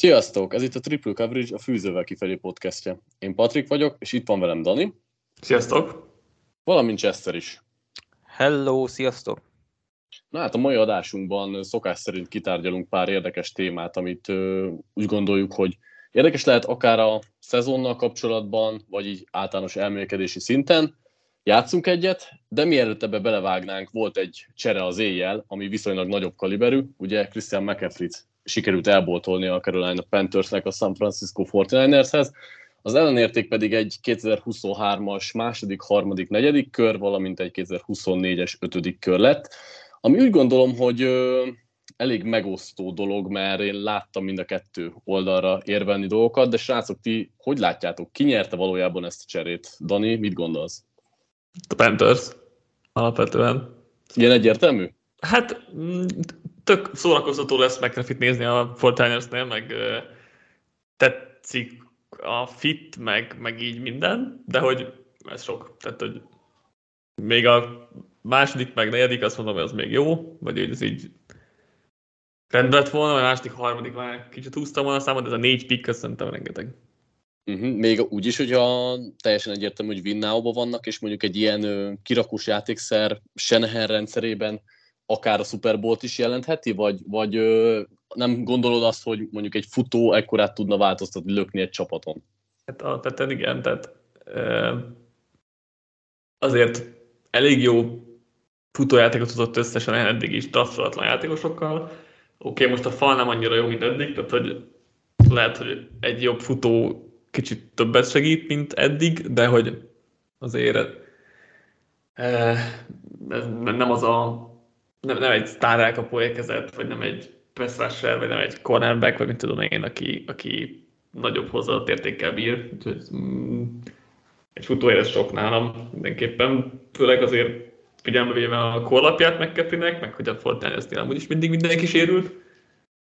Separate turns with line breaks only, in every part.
Sziasztok! Ez itt a Triple Coverage, a Fűzővel kifelé podcastja. Én Patrik vagyok, és itt van velem Dani.
Sziasztok!
Valamint Chester is.
Hello, sziasztok!
Na hát a mai adásunkban szokás szerint kitárgyalunk pár érdekes témát, amit ö, úgy gondoljuk, hogy érdekes lehet akár a szezonnal kapcsolatban, vagy így általános elmélkedési szinten. Játszunk egyet, de mielőtt ebbe belevágnánk, volt egy csere az éjjel, ami viszonylag nagyobb kaliberű. Ugye Christian McCaffrey sikerült elboltolni a Carolina Panthersnek a San Francisco 49ershez, az ellenérték pedig egy 2023-as második, harmadik, negyedik kör, valamint egy 2024-es ötödik kör lett, ami úgy gondolom, hogy ö, elég megosztó dolog, mert én láttam mind a kettő oldalra érvelni dolgokat, de srácok, ti hogy látjátok, ki nyerte valójában ezt a cserét? Dani, mit gondolsz?
A Panthers, alapvetően.
Ilyen egyértelmű?
Hát tök szórakoztató lesz McAfee nézni a Fortiners-nél, meg tetszik a fit, meg, meg így minden, de hogy ez sok. Tehát, hogy még a második, meg negyedik, azt mondom, hogy az még jó, vagy hogy ez így rendben lett volna, a második, harmadik már kicsit húztam volna a számot, ez a négy pick, azt szerintem rengeteg.
Uh-huh. Még úgy is, hogyha teljesen egyértelmű, hogy winnow vannak, és mondjuk egy ilyen kirakós játékszer Shanahan rendszerében akár a Super Bowl-t is jelentheti, vagy, vagy ö, nem gondolod azt, hogy mondjuk egy futó ekkorát tudna változtatni, lökni egy csapaton?
Hát alapvetően igen, tehát ö, azért elég jó futójátékot tudott összesen eddig is draftolatlan játékosokkal. Oké, okay, most a fal nem annyira jó, mint eddig, tehát hogy lehet, hogy egy jobb futó kicsit többet segít, mint eddig, de hogy azért ez nem az a nem, nem egy sztár elkapó érkezett, vagy nem egy rusher, vagy nem egy cornerback, vagy mit tudom én, aki, aki nagyobb hozzáadott értékkel bír. Úgyhogy mm, egy futóér sok nálam mindenképpen, főleg azért figyelme véve a korlapját megkepinek, meg hogy a Fortnite-nél amúgy is mindig mindenki sérült.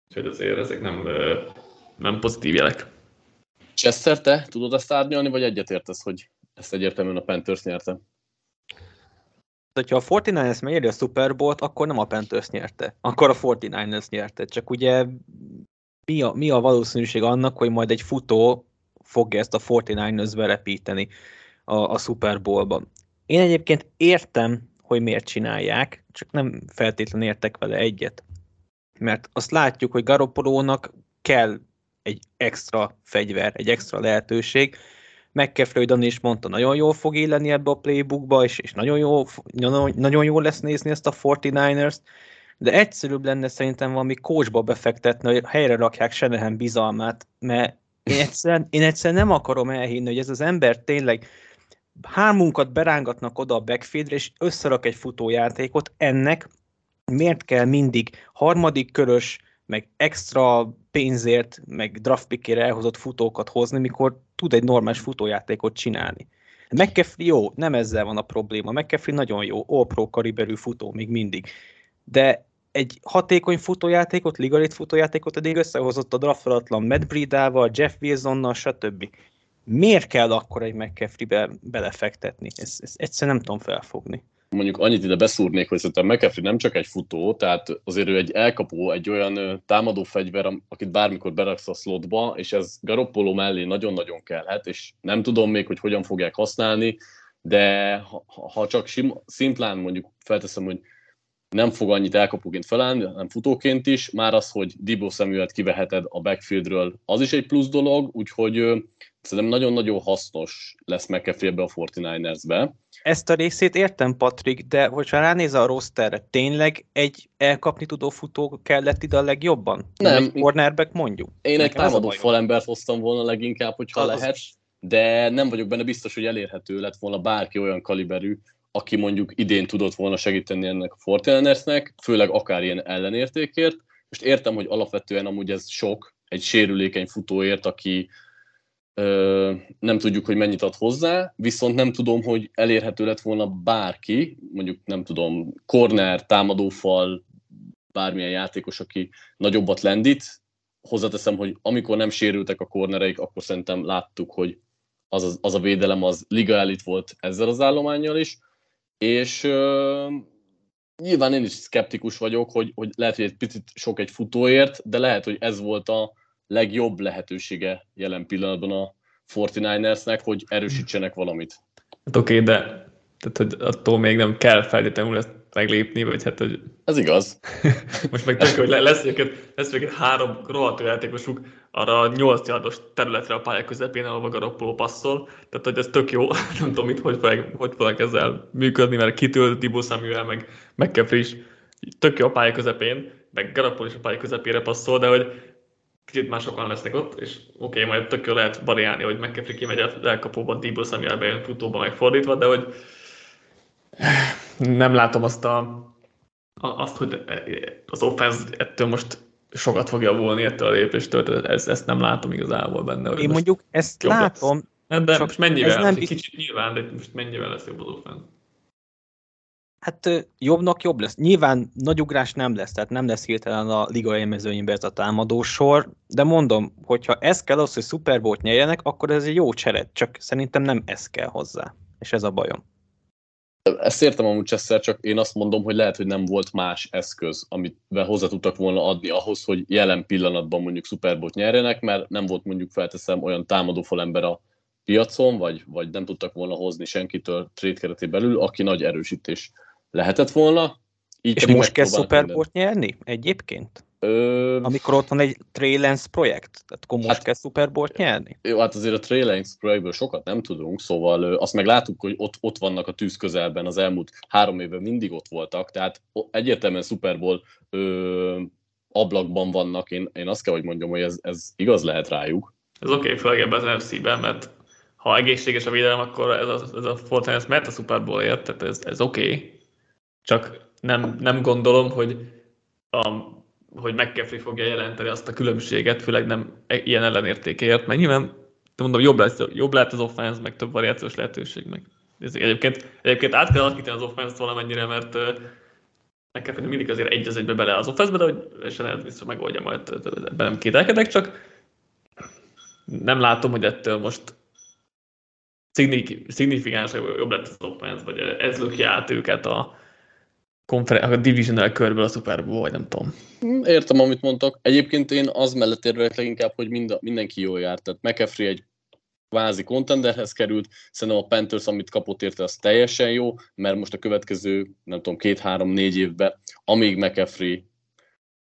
Úgyhogy azért ezek nem, nem pozitív jelek.
Chester, te tudod ezt árnyalni, vagy egyetértesz, hogy ezt egyértelműen a Panthers nyerte?
Hogyha a 49ers megéri a Super Bowl-t, akkor nem a Panthers nyerte, akkor a 49ers nyerte. Csak ugye mi a, mi a valószínűség annak, hogy majd egy futó fogja ezt a 49ers berepíteni a, a Super Bowl-ba. Én egyébként értem, hogy miért csinálják, csak nem feltétlenül értek vele egyet. Mert azt látjuk, hogy Garoppolónak kell egy extra fegyver, egy extra lehetőség, Dani is mondta, nagyon jól fog élni ebbe a playbookba, és, és nagyon, jó, nagyon, nagyon jól lesz nézni ezt a 49ers-t, de egyszerűbb lenne szerintem valami coachba befektetni, hogy helyre rakják Senehen bizalmát, mert én egyszerűen, én egyszerűen nem akarom elhinni, hogy ez az ember tényleg hármunkat berángatnak oda a backfieldre, és összerak egy futójátékot, ennek miért kell mindig harmadik körös, meg extra pénzért, meg draftpickére elhozott futókat hozni, mikor tud egy normális futójátékot csinálni. McCaffrey jó, nem ezzel van a probléma. McCaffrey nagyon jó, all-pro kaliberű futó még mindig. De egy hatékony futójátékot, ligalit futójátékot eddig összehozott a draftolatlan Matt Bridával, Jeff Wilsonnal, stb. Miért kell akkor egy McCaffrey-be belefektetni? Ezt, ezt egyszerűen nem tudom felfogni
mondjuk annyit ide beszúrnék, hogy szerintem McAfee nem csak egy futó, tehát azért ő egy elkapó, egy olyan támadó fegyver, akit bármikor beraksz a slotba, és ez Garoppolo mellé nagyon-nagyon kellhet, és nem tudom még, hogy hogyan fogják használni, de ha, ha csak sim, szimplán mondjuk felteszem, hogy nem fog annyit elkapóként felállni, hanem futóként is, már az, hogy Dibo samuel kiveheted a backfieldről, az is egy plusz dolog, úgyhogy szerintem nagyon-nagyon hasznos lesz McAfee a 49ers-be.
Ezt a részét értem, Patrik, de hogyha ránéz a rosterre, tényleg egy elkapni tudó futó kellett ide a legjobban?
Nem.
Egy cornerback mondjuk?
Én Nekem egy támadó falembert hoztam volna leginkább, hogyha az lehet, de nem vagyok benne biztos, hogy elérhető lett volna bárki olyan kaliberű, aki mondjuk idén tudott volna segíteni ennek a Fortinersnek, főleg akár ilyen ellenértékért. Most értem, hogy alapvetően amúgy ez sok egy sérülékeny futóért, aki nem tudjuk, hogy mennyit ad hozzá, viszont nem tudom, hogy elérhető lett volna bárki, mondjuk nem tudom, corner, támadófal, bármilyen játékos, aki nagyobbat lendít. Hozzáteszem, hogy amikor nem sérültek a cornereik, akkor szerintem láttuk, hogy az, az, az a védelem az liga elit volt ezzel az állományjal is, és uh, nyilván én is szkeptikus vagyok, hogy, hogy lehet, hogy egy picit sok egy futóért, de lehet, hogy ez volt a, legjobb lehetősége jelen pillanatban a 49ersnek, hogy erősítsenek valamit.
Hát oké, okay, de tehát, hogy attól még nem kell feltétlenül ezt meglépni, vagy hát, hogy...
Ez igaz.
Most meg tök, hogy lesz őket, lesz őket három rohadtó játékosuk arra 8 yardos területre a pálya közepén, ahol Garoppolo passzol, tehát hogy ez tök jó, nem tudom, mit, hogy fogják, hogy fogják ezzel működni, mert kitől Dibo Samuel, meg McCaffrey is. Tök jó a pálya közepén, meg Garoppolo is a pálya közepére passzol, de hogy kicsit már sokan lesznek ott, és oké, okay, majd tök jó lehet variálni, hogy McCaffrey kimegy el elkapóban, Dibo Samuel bejön futóba megfordítva, de hogy nem látom azt, a, azt hogy az offense ettől most sokat fog javulni ettől a lépéstől, ezt, ezt nem látom igazából benne.
Én mondjuk ezt látom, lesz.
De most mennyivel? Ez nem kicsit nyilván, de most mennyivel lesz jobb az offense?
Hát jobbnak jobb lesz. Nyilván nagy ugrás nem lesz, tehát nem lesz hirtelen a liga élmezőnyben ez a támadó sor, de mondom, hogyha ez kell az, hogy Super Bowl-t nyerjenek, akkor ez egy jó cseret, csak szerintem nem ez kell hozzá, és ez a bajom.
Ezt értem amúgy Chester, csak én azt mondom, hogy lehet, hogy nem volt más eszköz, amit hozzá tudtak volna adni ahhoz, hogy jelen pillanatban mondjuk Super Bowl-t nyerjenek, mert nem volt mondjuk felteszem olyan támadó ember a piacon, vagy, vagy nem tudtak volna hozni senkitől trade keretén belül, aki nagy erősítés lehetett volna.
Így És most kell Super Bowl-t nyerni egyébként? Ö... Amikor ott van egy Trailens projekt? Tehát akkor most hát, kell Super Bowl-t nyerni?
Jó, hát azért a Trailens projektből sokat nem tudunk, szóval ö, azt meg láttuk, hogy ott, ott vannak a tűz közelben az elmúlt három évben mindig ott voltak, tehát egyértelműen Super Bowl ö, ablakban vannak, én, én azt kell, hogy mondjam, hogy ez, ez igaz lehet rájuk.
Ez oké, okay, főleg ebben az NFC-ben, mert ha egészséges a védelem, akkor ez a, ez a Fortnite mert a Super Bowl-ért, tehát ez, ez oké. Okay. Csak nem, nem gondolom, hogy a hogy McCaffrey fogja jelenteni azt a különbséget, főleg nem e- ilyen ellenértékért, mert nyilván mondom, jobb, lesz, jobb lehet az offense, meg több variációs lehetőség meg. Ez egyébként, egyébként át kell alakítani az offense-t valamennyire, mert McCaffrey mindig azért egy az egybe bele az offense de hogy lehet vissza megoldja majd, ebben nem kételkedek, csak nem látom, hogy ettől most szignifikáns jobb lett az offense, vagy ez löki át őket a, konfer- a divisional körből a Super Bowl, vagy nem tudom.
Hm, értem, amit mondtak. Egyébként én az mellett érvelek leginkább, hogy mind, mindenki jól járt. Tehát McAfee egy kvázi contenderhez került, szerintem a Panthers, amit kapott érte, az teljesen jó, mert most a következő, nem tudom, két-három-négy évben, amíg McAfee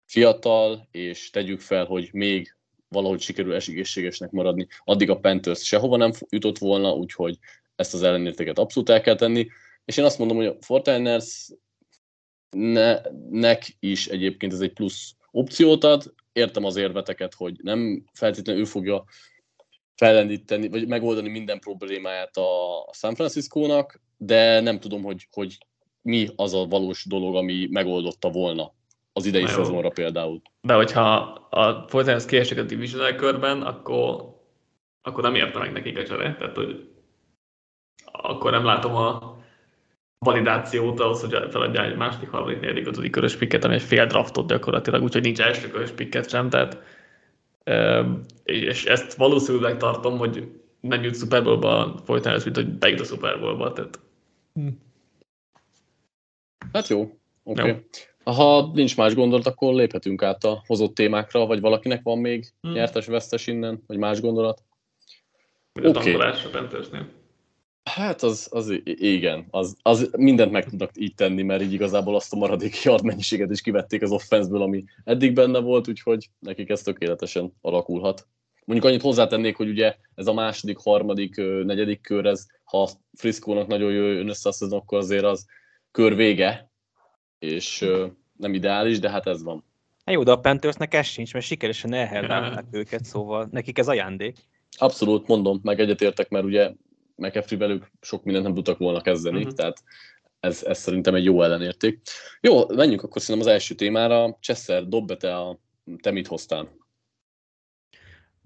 fiatal, és tegyük fel, hogy még valahogy sikerül esigészségesnek maradni, addig a Panthers sehova nem jutott volna, úgyhogy ezt az ellenértéket abszolút el kell tenni. És én azt mondom, hogy a Fortiners ne, nek is egyébként ez egy plusz opciót ad. Értem az érveteket, hogy nem feltétlenül ő fogja fellendíteni, vagy megoldani minden problémáját a San Francisco-nak, de nem tudom, hogy, hogy mi az a valós dolog, ami megoldotta volna az idei Na szezonra például.
De hogyha a Fortiners kiesik a divisional körben, akkor, akkor nem érte meg nekik a csere. Tehát, hogy akkor nem látom a, validációt ahhoz, hogy feladja egy második, harmadik, negyedik, ötödik körös pikket, ami egy fél draftot gyakorlatilag, úgyhogy nincs első körös pikket sem, tehát és ezt valószínűleg tartom, hogy nem jut Super Bowl-ba folyton, mint hogy bejut a Super Bowl-ba, tehát... Hm.
Hát jó, oké. Okay. Ha nincs más gondolat, akkor léphetünk át a hozott témákra, vagy valakinek van még hmm. nyertes-vesztes innen, vagy más gondolat?
Oké. Okay. A.
Hát az, az igen, az, az mindent meg tudnak így tenni, mert így igazából azt a maradék yard mennyiséget is kivették az offenszből, ami eddig benne volt, úgyhogy nekik ez tökéletesen alakulhat. Mondjuk annyit hozzátennék, hogy ugye ez a második, harmadik, negyedik kör, ez, ha Frisco-nak nagyon jön össze a akkor azért az kör vége, és nem ideális, de hát ez van.
Hát jó, de a Panthersnek ez sincs, mert sikeresen elhellálták őket, szóval nekik ez ajándék.
Abszolút, mondom, meg egyetértek, mert ugye McAfee velük sok mindent nem tudtak volna kezdeni, uh-huh. tehát ez, ez szerintem egy jó ellenérték. Jó, menjünk akkor szerintem az első témára. Csesser, dob be te, a, te mit hoztál?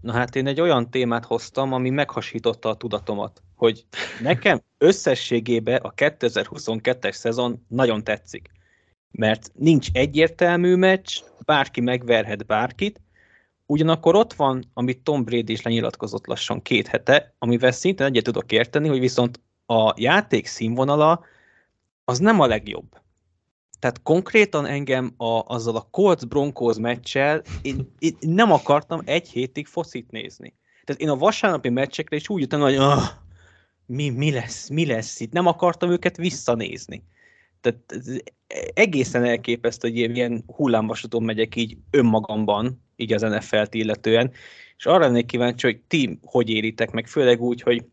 Na hát én egy olyan témát hoztam, ami meghasította a tudatomat, hogy nekem összességében a 2022-es szezon nagyon tetszik. Mert nincs egyértelmű meccs, bárki megverhet bárkit, Ugyanakkor ott van, amit Tom Brady is lenyilatkozott lassan két hete, amivel szintén egyet tudok érteni, hogy viszont a játék színvonala az nem a legjobb. Tehát konkrétan engem a, azzal a Colts Broncos meccsel én, én nem akartam egy hétig focit nézni. Tehát én a vasárnapi meccsekre is úgy jöttem, hogy mi, mi, lesz, mi lesz itt. Nem akartam őket visszanézni. Tehát egészen elképesztő, hogy ilyen hullámvasúton megyek így önmagamban, így az NFL-t illetően, és arra lennék kíváncsi, hogy ti hogy éritek meg, főleg úgy, hogy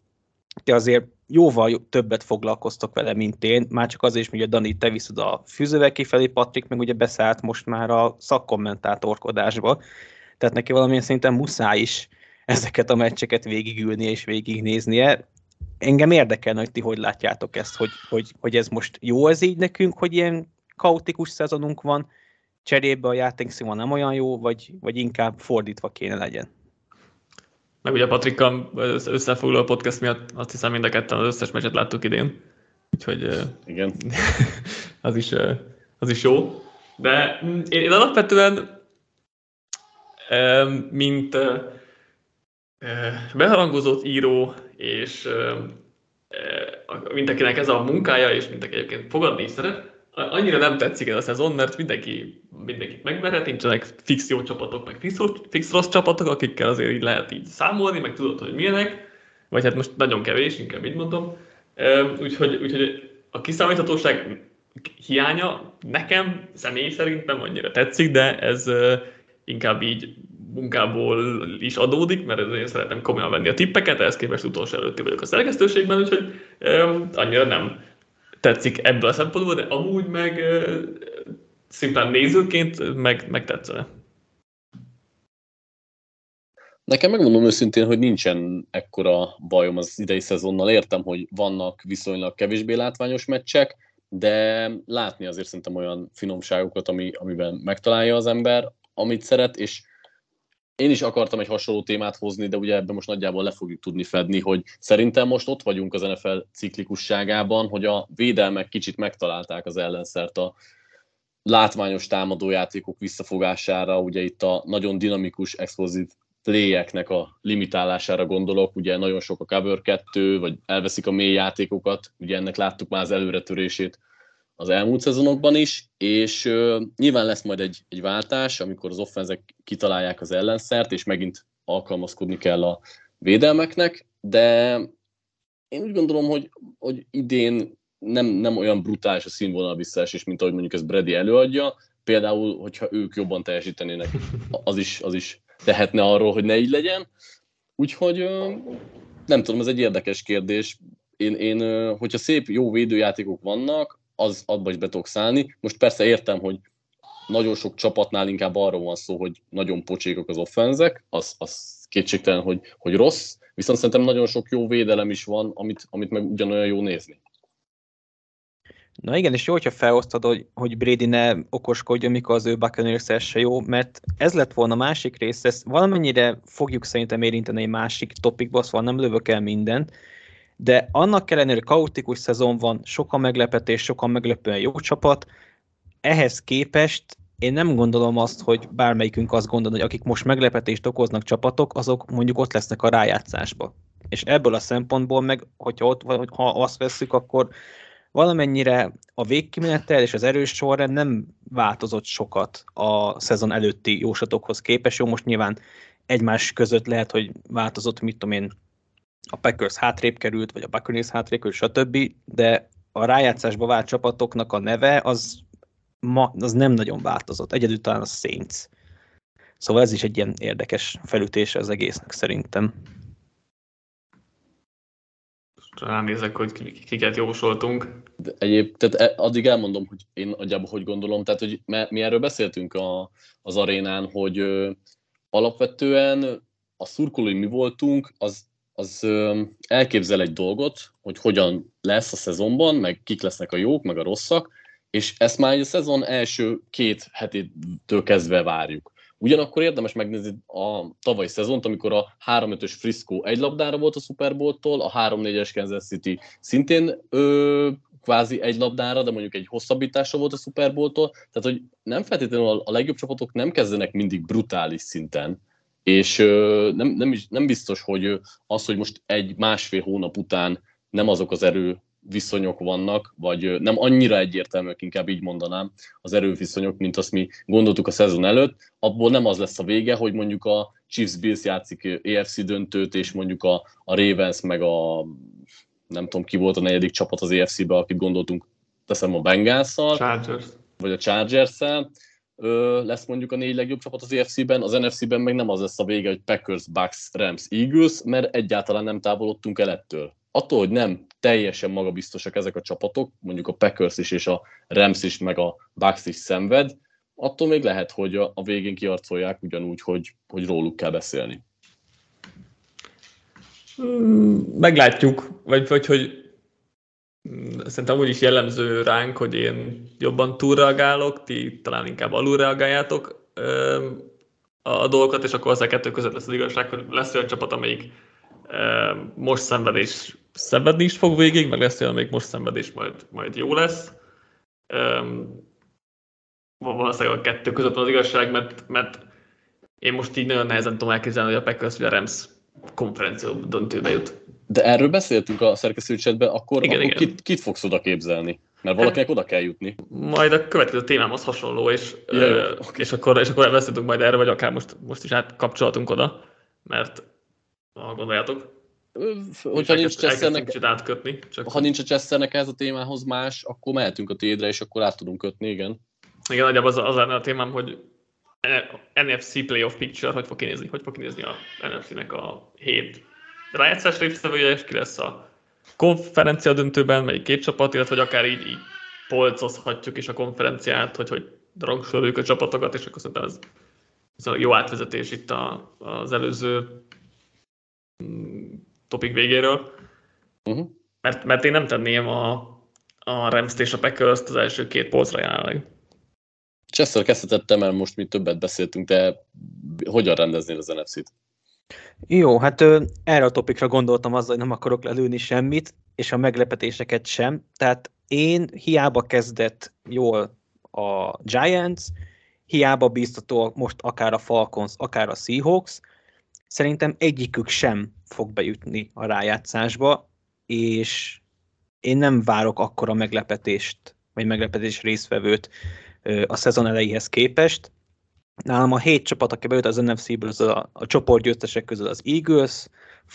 ti azért jóval többet foglalkoztok vele, mint én, már csak azért is, hogy a Dani, te viszed a fűzővel kifelé, Patrik meg ugye beszállt most már a szakkommentátorkodásba, tehát neki valamilyen szinten muszáj is ezeket a meccseket végigülni és végignéznie. Engem érdekelne, hogy ti hogy látjátok ezt, hogy, hogy, hogy ez most jó ez így nekünk, hogy ilyen kaotikus szezonunk van, cserébe a játékszínvon nem olyan jó, vagy, vagy inkább fordítva kéne legyen?
Meg ugye Patrikkal összefoglaló podcast miatt azt hiszem mind a ketten az összes meccset láttuk idén. Úgyhogy
Igen.
az, is, az is jó. De mm, én, én alapvetően mint beharangozott író, és mint akinek ez a munkája, és mint aki egyébként fogadni is szeret, annyira nem tetszik ez a szezon, mert mindenki, mindenkit megverhet, nincsenek fix jó csapatok, meg fix, fix rossz csapatok, akikkel azért így lehet így számolni, meg tudod, hogy milyenek, vagy hát most nagyon kevés, inkább így mondom. Úgyhogy, úgyhogy a kiszámíthatóság hiánya nekem személy szerint nem annyira tetszik, de ez inkább így munkából is adódik, mert én szeretem komolyan venni a tippeket, ehhez képest utolsó előtti vagyok a szerkesztőségben, úgyhogy annyira nem tetszik ebből a szempontból, de amúgy meg szimplán nézőként meg, meg tetszene.
Nekem megmondom őszintén, hogy nincsen ekkora bajom az idei szezonnal. Értem, hogy vannak viszonylag kevésbé látványos meccsek, de látni azért szerintem olyan finomságokat, ami, amiben megtalálja az ember, amit szeret, és én is akartam egy hasonló témát hozni, de ugye ebben most nagyjából le fogjuk tudni fedni, hogy szerintem most ott vagyunk az NFL ciklikusságában, hogy a védelmek kicsit megtalálták az ellenszert a látványos támadójátékok visszafogására, ugye itt a nagyon dinamikus, explozív playeknek a limitálására gondolok, ugye nagyon sok a cover 2, vagy elveszik a mély játékokat, ugye ennek láttuk már az előretörését az elmúlt szezonokban is, és uh, nyilván lesz majd egy, egy váltás, amikor az offenzek kitalálják az ellenszert, és megint alkalmazkodni kell a védelmeknek, de én úgy gondolom, hogy, hogy idén nem, nem olyan brutális a színvonal visszaesés, mint ahogy mondjuk ez Brady előadja. Például, hogyha ők jobban teljesítenének, az is, az is tehetne arról, hogy ne így legyen. Úgyhogy nem tudom, ez egy érdekes kérdés. Én, én hogyha szép, jó védőjátékok vannak, az abba is be tudok szállni. Most persze értem, hogy nagyon sok csapatnál inkább arról van szó, hogy nagyon pocsékok az offenzek, az, az kétségtelen, hogy, hogy rossz, viszont szerintem nagyon sok jó védelem is van, amit, amit meg ugyanolyan jó nézni.
Na igen, és jó, hogyha felosztad, hogy, hogy Brady ne okoskodjon, mikor az ő Buccaneers se jó, mert ez lett volna a másik rész, ezt valamennyire fogjuk szerintem érinteni egy másik topikba, szóval nem lövök el mindent, de annak ellenére, kaotikus szezon van, sokan meglepetés, sokan meglepően jó csapat, ehhez képest én nem gondolom azt, hogy bármelyikünk azt gondol, hogy akik most meglepetést okoznak csapatok, azok mondjuk ott lesznek a rájátszásba. És ebből a szempontból meg, hogyha ott, ha azt veszük, akkor valamennyire a végkimenetel és az erős sorrend nem változott sokat a szezon előtti jósatokhoz képest. Jó, most nyilván egymás között lehet, hogy változott, mit tudom én, a Packers hátrébb került, vagy a Buccaneers hátrébb került, stb., de a rájátszásba vált csapatoknak a neve az, ma, az nem nagyon változott. Egyedül talán a Saints. Szóval ez is egy ilyen érdekes felütése az egésznek szerintem.
Ránézek, hogy kiket jósoltunk.
De egyéb, tehát e, addig elmondom, hogy én nagyjából hogy gondolom, tehát hogy mi erről beszéltünk a, az arénán, hogy ö, alapvetően a szurkolói mi voltunk, az az elképzel egy dolgot, hogy hogyan lesz a szezonban, meg kik lesznek a jók, meg a rosszak, és ezt már a szezon első két hetétől kezdve várjuk. Ugyanakkor érdemes megnézni a tavalyi szezont, amikor a 3-5-ös Frisco egy labdára volt a Super Bowl-tól, a 3-4-es Kansas City szintén ö, kvázi egy labdára, de mondjuk egy hosszabbításra volt a Super Bowl-tól. Tehát, hogy nem feltétlenül a legjobb csapatok nem kezdenek mindig brutális szinten, és nem, nem, is, nem biztos, hogy az, hogy most egy másfél hónap után nem azok az erő viszonyok vannak, vagy nem annyira egyértelműek, inkább így mondanám, az erőviszonyok, mint azt mi gondoltuk a szezon előtt, abból nem az lesz a vége, hogy mondjuk a Chiefs Bills játszik EFC döntőt, és mondjuk a, a Ravens meg a nem tudom ki volt a negyedik csapat az EFC-be, akit gondoltunk, teszem a bengals
Chargers.
vagy a Chargers-szel, lesz mondjuk a négy legjobb csapat az EFC-ben, az NFC-ben meg nem az lesz a vége, hogy Packers, Bucks, Rams, Eagles, mert egyáltalán nem távolodtunk el ettől. Attól, hogy nem teljesen magabiztosak ezek a csapatok, mondjuk a Packers is és a Rams is, meg a Bucks is szenved, attól még lehet, hogy a, a végén kiarcolják ugyanúgy, hogy, hogy róluk kell beszélni.
Hmm, meglátjuk, vagy, vagy hogy Mm, szerintem úgy is jellemző ránk, hogy én jobban túlreagálok, ti talán inkább alulreagáljátok a dolgokat, és akkor az a kettő között lesz az igazság, hogy lesz olyan csapat, amelyik most szenvedés szenvedni is fog végig, meg lesz olyan, amelyik most szenvedés majd, majd jó lesz. Valószínűleg a kettő között az igazság, mert, mert én most így nagyon nehezen tudom elképzelni, hogy a Packers vagy a Rams konferencia döntőbe jut.
De erről beszéltünk a szerkesztőcsetben, akkor, igen, akkor igen. Kit, kit fogsz oda képzelni? Mert valakinek hát, oda kell jutni.
Majd a következő témám az hasonló, és, ja, ö, okay. és, akkor, és akkor beszéltünk majd erről, vagy akár most, most is átkapcsolatunk oda, mert ha gondoljátok.
Hogyha nincs
Chessernek, átkötni,
csak... ha nincs a Chessernek ez a témához más, akkor mehetünk a tédre, és akkor át tudunk kötni, igen.
Igen, nagyjából az, az lenne a témám, hogy NFC Playoff Picture, hogy fog kinézni, hogy fog kinézni a NFC-nek a hét rájátszás résztvevője, és ki lesz a konferencia döntőben, melyik két csapat, illetve vagy akár így, így polcozhatjuk is a konferenciát, hogy, hogy rangsoroljuk a csapatokat, és akkor szerintem ez, ez a jó átvezetés itt a, az előző mm, topik végéről. Uh-huh. Mert, mert én nem tenném a, a rams és a packers az első két polcra jelenleg.
Chester kezdhetettem el, most mi többet beszéltünk, de hogyan rendeznél az NFC-t?
Jó, hát ö, erre a topikra gondoltam azzal, hogy nem akarok lelőni semmit, és a meglepetéseket sem. Tehát én hiába kezdett jól a Giants, hiába bíztató most akár a Falcons, akár a Seahawks, szerintem egyikük sem fog bejutni a rájátszásba, és én nem várok akkora meglepetést, vagy meglepetés részvevőt a szezon elejéhez képest. Nálam a hét csapat, aki bejött az NFC-ből, az a, a csoportgyőztesek közül az Eagles,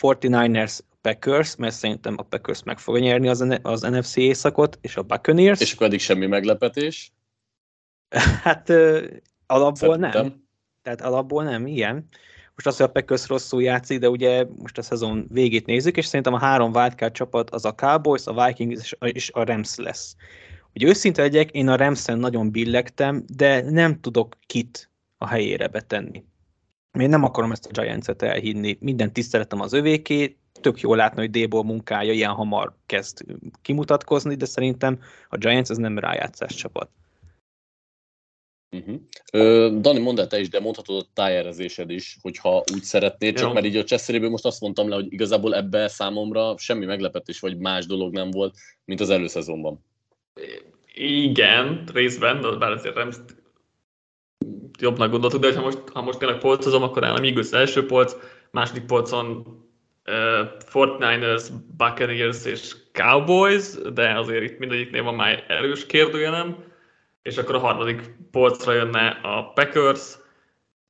49ers, Packers, mert szerintem a Packers meg fogja nyerni az, az NFC északot, és a Buccaneers.
És akkor eddig semmi meglepetés?
hát ö, alapból szerintem. nem. Tehát alapból nem, ilyen. Most az, hogy a Packers rosszul játszik, de ugye most a szezon végét nézzük, és szerintem a három wildcard csapat az a Cowboys, a Vikings és a Rams lesz. Hogy őszinte legyek, én a Ramsen nagyon billegtem, de nem tudok kit a helyére betenni. Én nem akarom ezt a Giants-et elhinni, minden tiszteletem az övéké, tök jó látni, hogy Déból munkája ilyen hamar kezd kimutatkozni, de szerintem a Giants ez nem rájátszás csapat.
Uh-huh. Ö, Dani, mondd el te is, de mondhatod a tájérezésed is, hogyha úgy szeretnéd, csak Jó. mert így a Cseszéréből most azt mondtam le, hogy igazából ebbe számomra semmi meglepetés vagy más dolog nem volt, mint az előszezonban.
Igen, részben, bár azért nem jobbnak gondoltuk, de ha most, ha most tényleg polcozom, akkor nálam Eagles első polc, második polcon uh, Fortniners, Buccaneers és Cowboys, de azért itt mindegyiknél van már erős kérdőjelem, és akkor a harmadik polcra jönne a Packers,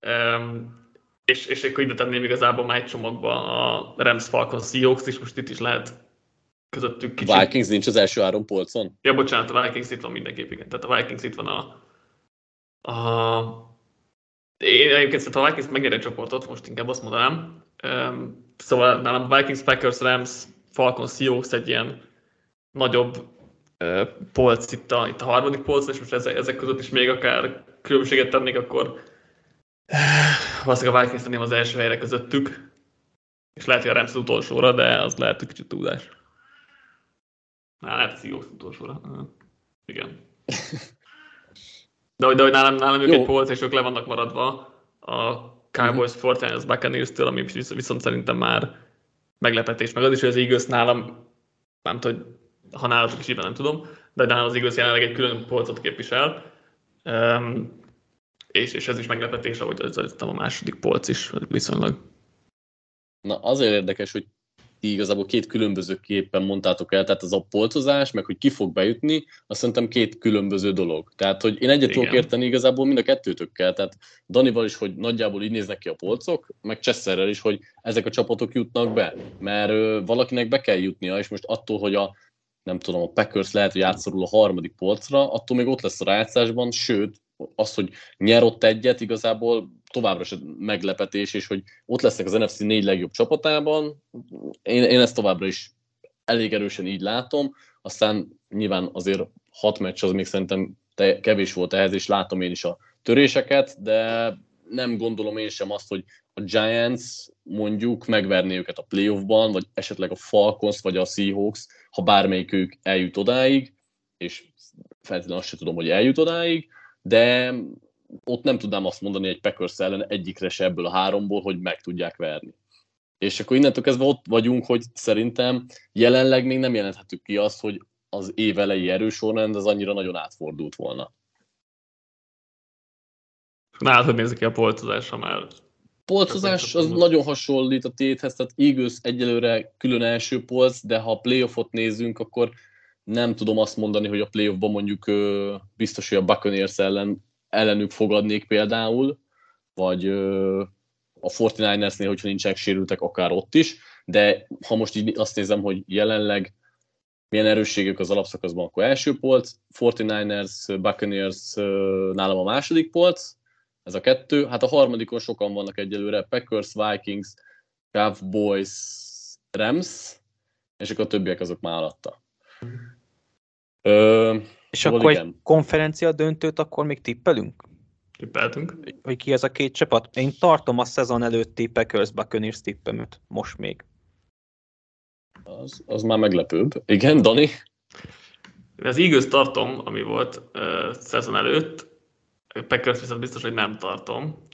um, és, és akkor ide tenném igazából már egy csomagba a Rams Falcons Seahawks is, most itt is lehet közöttük
kicsit. Vikings nincs az első három polcon?
Ja, bocsánat, a Vikings itt van mindenképp, igen. Tehát a Vikings itt van a, a én egyébként a Vikings megnyeri a csoportot, most inkább azt mondanám. Um, szóval nálam Vikings, Packers, Rams, Falcons, Seahawks egy ilyen nagyobb uh, polc itt a, itt a harmadik polc, és most ezek, ezek között is még akár különbséget tennék, akkor valószínűleg a Vikings tenném az első helyre közöttük, és lehet, hogy a Rams az utolsóra, de az lehet, hogy kicsit túlzás. Na, lehet a Seahawks utolsóra. Igen. De, de hogy nálam, nálam ők egy polc, és ők le vannak maradva a Cowboys, mm-hmm. Fortnite, Buccaneers-től, ami viszont szerintem már meglepetés. Meg az is, hogy az Eagles nálam, nem tudom, hogy ha nálatok is nem tudom, de nálam az Eagles jelenleg egy külön polcot képvisel. Um, és, és ez is meglepetés, ahogy az, az a második polc is viszonylag.
Na azért érdekes, hogy ti igazából két különböző képpen mondtátok el, tehát az a polcozás, meg hogy ki fog bejutni, azt szerintem két különböző dolog. Tehát, hogy én egyet tudok érteni igazából mind a kettőtökkel, tehát Danival is, hogy nagyjából így néznek ki a polcok, meg Csesszerrel is, hogy ezek a csapatok jutnak be, mert ö, valakinek be kell jutnia, és most attól, hogy a nem tudom, a Packers lehet, hogy átszorul a harmadik polcra, attól még ott lesz a rájátszásban, sőt, az, hogy nyer ott egyet, igazából továbbra sem meglepetés, és hogy ott lesznek az NFC négy legjobb csapatában, én, én ezt továbbra is elég erősen így látom, aztán nyilván azért hat meccs az még szerintem te, kevés volt ehhez, és látom én is a töréseket, de nem gondolom én sem azt, hogy a Giants mondjuk megverni őket a playoffban, vagy esetleg a Falcons, vagy a Seahawks, ha bármelyikük eljut odáig, és feltétlenül azt sem tudom, hogy eljut odáig, de ott nem tudnám azt mondani egy Packers ellen egyikre se ebből a háromból, hogy meg tudják verni. És akkor innentől kezdve ott vagyunk, hogy szerintem jelenleg még nem jelenthetük ki azt, hogy az év elejé erősorrend az annyira nagyon átfordult volna.
Nálad, hogy nézik ki a polcozás, ha már...
Polcozás az nagyon hasonlít a téthez, tehát Eagles egyelőre külön első polc, de ha a playoffot nézzünk, akkor nem tudom azt mondani, hogy a playoffban mondjuk biztos, hogy a Buccaneers ellen ellenük fogadnék például, vagy a 49ersnél, hogyha nincsenek sérültek, akár ott is, de ha most így azt nézem, hogy jelenleg milyen erősségük az alapszakaszban, akkor első polc, 49ers, Buccaneers nálam a második polc, ez a kettő, hát a harmadikon sokan vannak egyelőre, Packers, Vikings, Cowboys, Rams, és akkor a többiek azok már alatta.
Ö, és szóval akkor igen. egy konferencia döntőt akkor még tippelünk?
Tippeltünk.
Hogy ki ez a két csapat? Én tartom a szezon előtti Packers Buccaneers tippemet, most még.
Az, az már meglepőbb. Igen, Dani?
Az Eagles tartom, ami volt uh, szezon előtt, Packers viszont biztos, hogy nem tartom.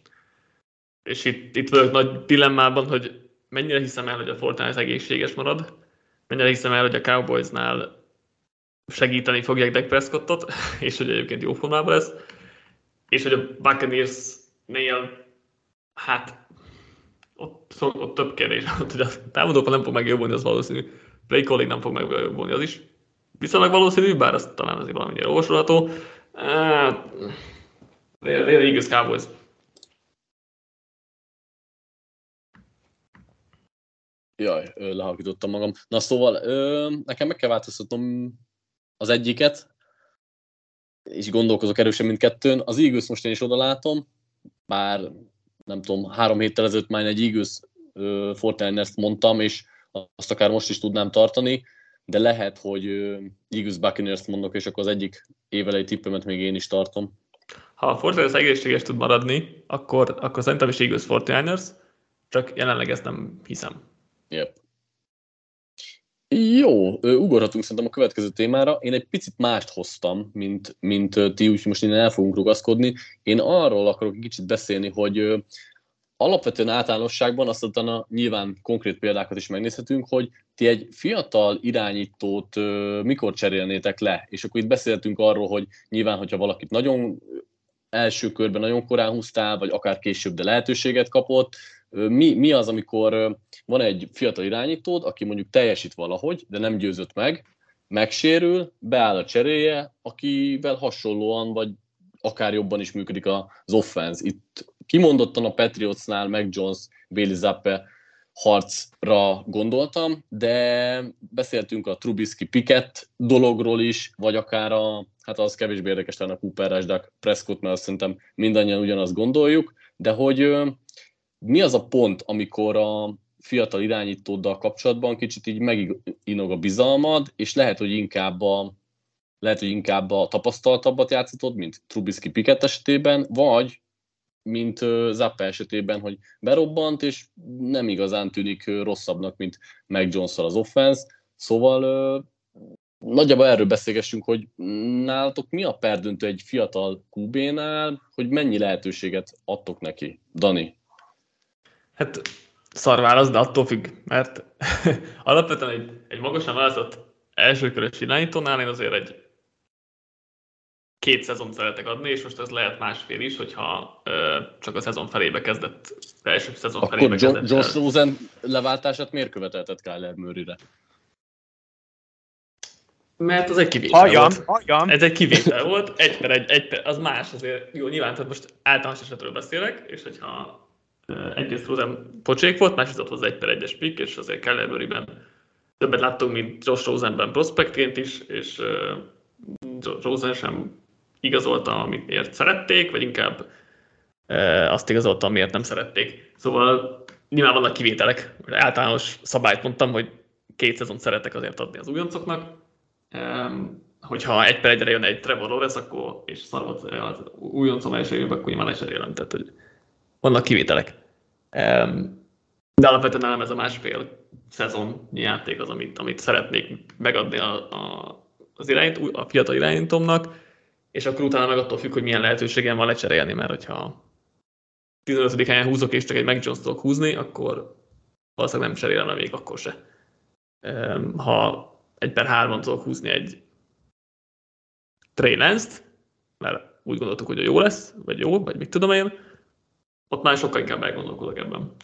És itt, itt vagyok nagy dilemmában, hogy mennyire hiszem el, hogy a Fortnite egészséges marad, mennyire hiszem el, hogy a Cowboysnál segíteni fogják Dak Prescottot, és hogy egyébként jó formában lesz, és hogy a Buccaneers-nél, hát ott, ott több kérdés, hogy a támadóban nem fog megjobbulni, az valószínű. Play calling nem fog megjobbulni, az is viszonylag valószínű, bár az talán azért valamennyire olvasolható. Really Eagles Cowboys.
Jaj, lehakítottam magam. Na szóval, ö, nekem meg kell változtatnom az egyiket, és gondolkozok erősen mindkettőn. Az Eagles most én is oda látom, bár nem tudom, három héttel ezelőtt már egy Eagles Fortiners mondtam, és azt akár most is tudnám tartani, de lehet, hogy Eagles Buccaneers mondok, és akkor az egyik évelei tippemet még én is tartom.
Ha a Fortiners egészséges tud maradni, akkor, akkor szerintem is Eagles Fortiners, csak jelenleg ezt nem hiszem.
Yep. Jó, ugorhatunk szerintem a következő témára. Én egy picit mást hoztam, mint, mint ti, úgyhogy most innen el fogunk rugaszkodni. Én arról akarok egy kicsit beszélni, hogy alapvetően általánosságban, azt utána nyilván konkrét példákat is megnézhetünk, hogy ti egy fiatal irányítót mikor cserélnétek le, és akkor itt beszéltünk arról, hogy nyilván, hogyha valakit nagyon első körben nagyon korán húztál, vagy akár később, de lehetőséget kapott, mi, mi az, amikor van egy fiatal irányítód, aki mondjuk teljesít valahogy, de nem győzött meg, megsérül, beáll a cseréje, akivel hasonlóan, vagy akár jobban is működik az offense. Itt kimondottan a Patriotsnál meg Jones, Bailey Zappe harcra gondoltam, de beszéltünk a Trubisky Pickett dologról is, vagy akár a, hát az kevésbé érdekes talán a Cooper Dak Prescott, mert szerintem mindannyian ugyanazt gondoljuk, de hogy mi az a pont, amikor a fiatal irányítóddal kapcsolatban kicsit így meginog a bizalmad, és lehet, hogy inkább a, lehet, hogy inkább a tapasztaltabbat játszhatod, mint Trubisky Pickett esetében, vagy mint Zappa esetében, hogy berobbant, és nem igazán tűnik rosszabbnak, mint Meg jones az offense. Szóval nagyjából erről beszélgessünk, hogy nálatok mi a perdöntő egy fiatal QB-nál, hogy mennyi lehetőséget adtok neki? Dani?
Hát szar válasz, de attól függ, mert alapvetően egy, egy magasan választott elsőkörös irányítónál én azért egy két szezon szeretek adni, és most ez lehet másfél is, hogyha ö, csak a szezon felébe kezdett, első szezon
Akkor
felébe
John,
kezdett.
Josh Rosen leváltását miért követelted Kyler Murray-re?
Mert az egy kivétel
Halljam,
volt.
halljam.
Ez egy kivétel volt, egy per egy, egy per, az más azért. Jó, nyilván, tehát most általános esetről beszélek, és hogyha egyrészt Rosen pocsék volt, másrészt hozzá egy per egyes pick, és azért Murrayben többet láttunk, mint Josh Rosenben prospektként is, és Rosen sem igazolta, amit szerették, vagy inkább azt igazolta, amiért nem szerették. Szóval nyilván vannak kivételek. Általános szabályt mondtam, hogy két szezon szeretek azért adni az újoncoknak. Hogyha egy per egyre jön egy Trevor Lawrence, akkor, és szarvat az újoncom első akkor nyilván lecserélem. Tehát, hogy vannak kivételek. De alapvetően nem ez a másfél szezonnyi játék az, amit, amit szeretnék megadni a, a az irányt, a fiatal irányítomnak, és akkor utána meg attól függ, hogy milyen lehetőségem van lecserélni, mert hogyha 15. helyen húzok és csak egy Mac húzni, akkor valószínűleg nem cserélem még akkor se. Ha egy per hárman tudok húzni egy Trey mert úgy gondoltuk, hogy jó lesz, vagy jó, vagy mit tudom én, ott már sokkal inkább elgondolkodok ebben.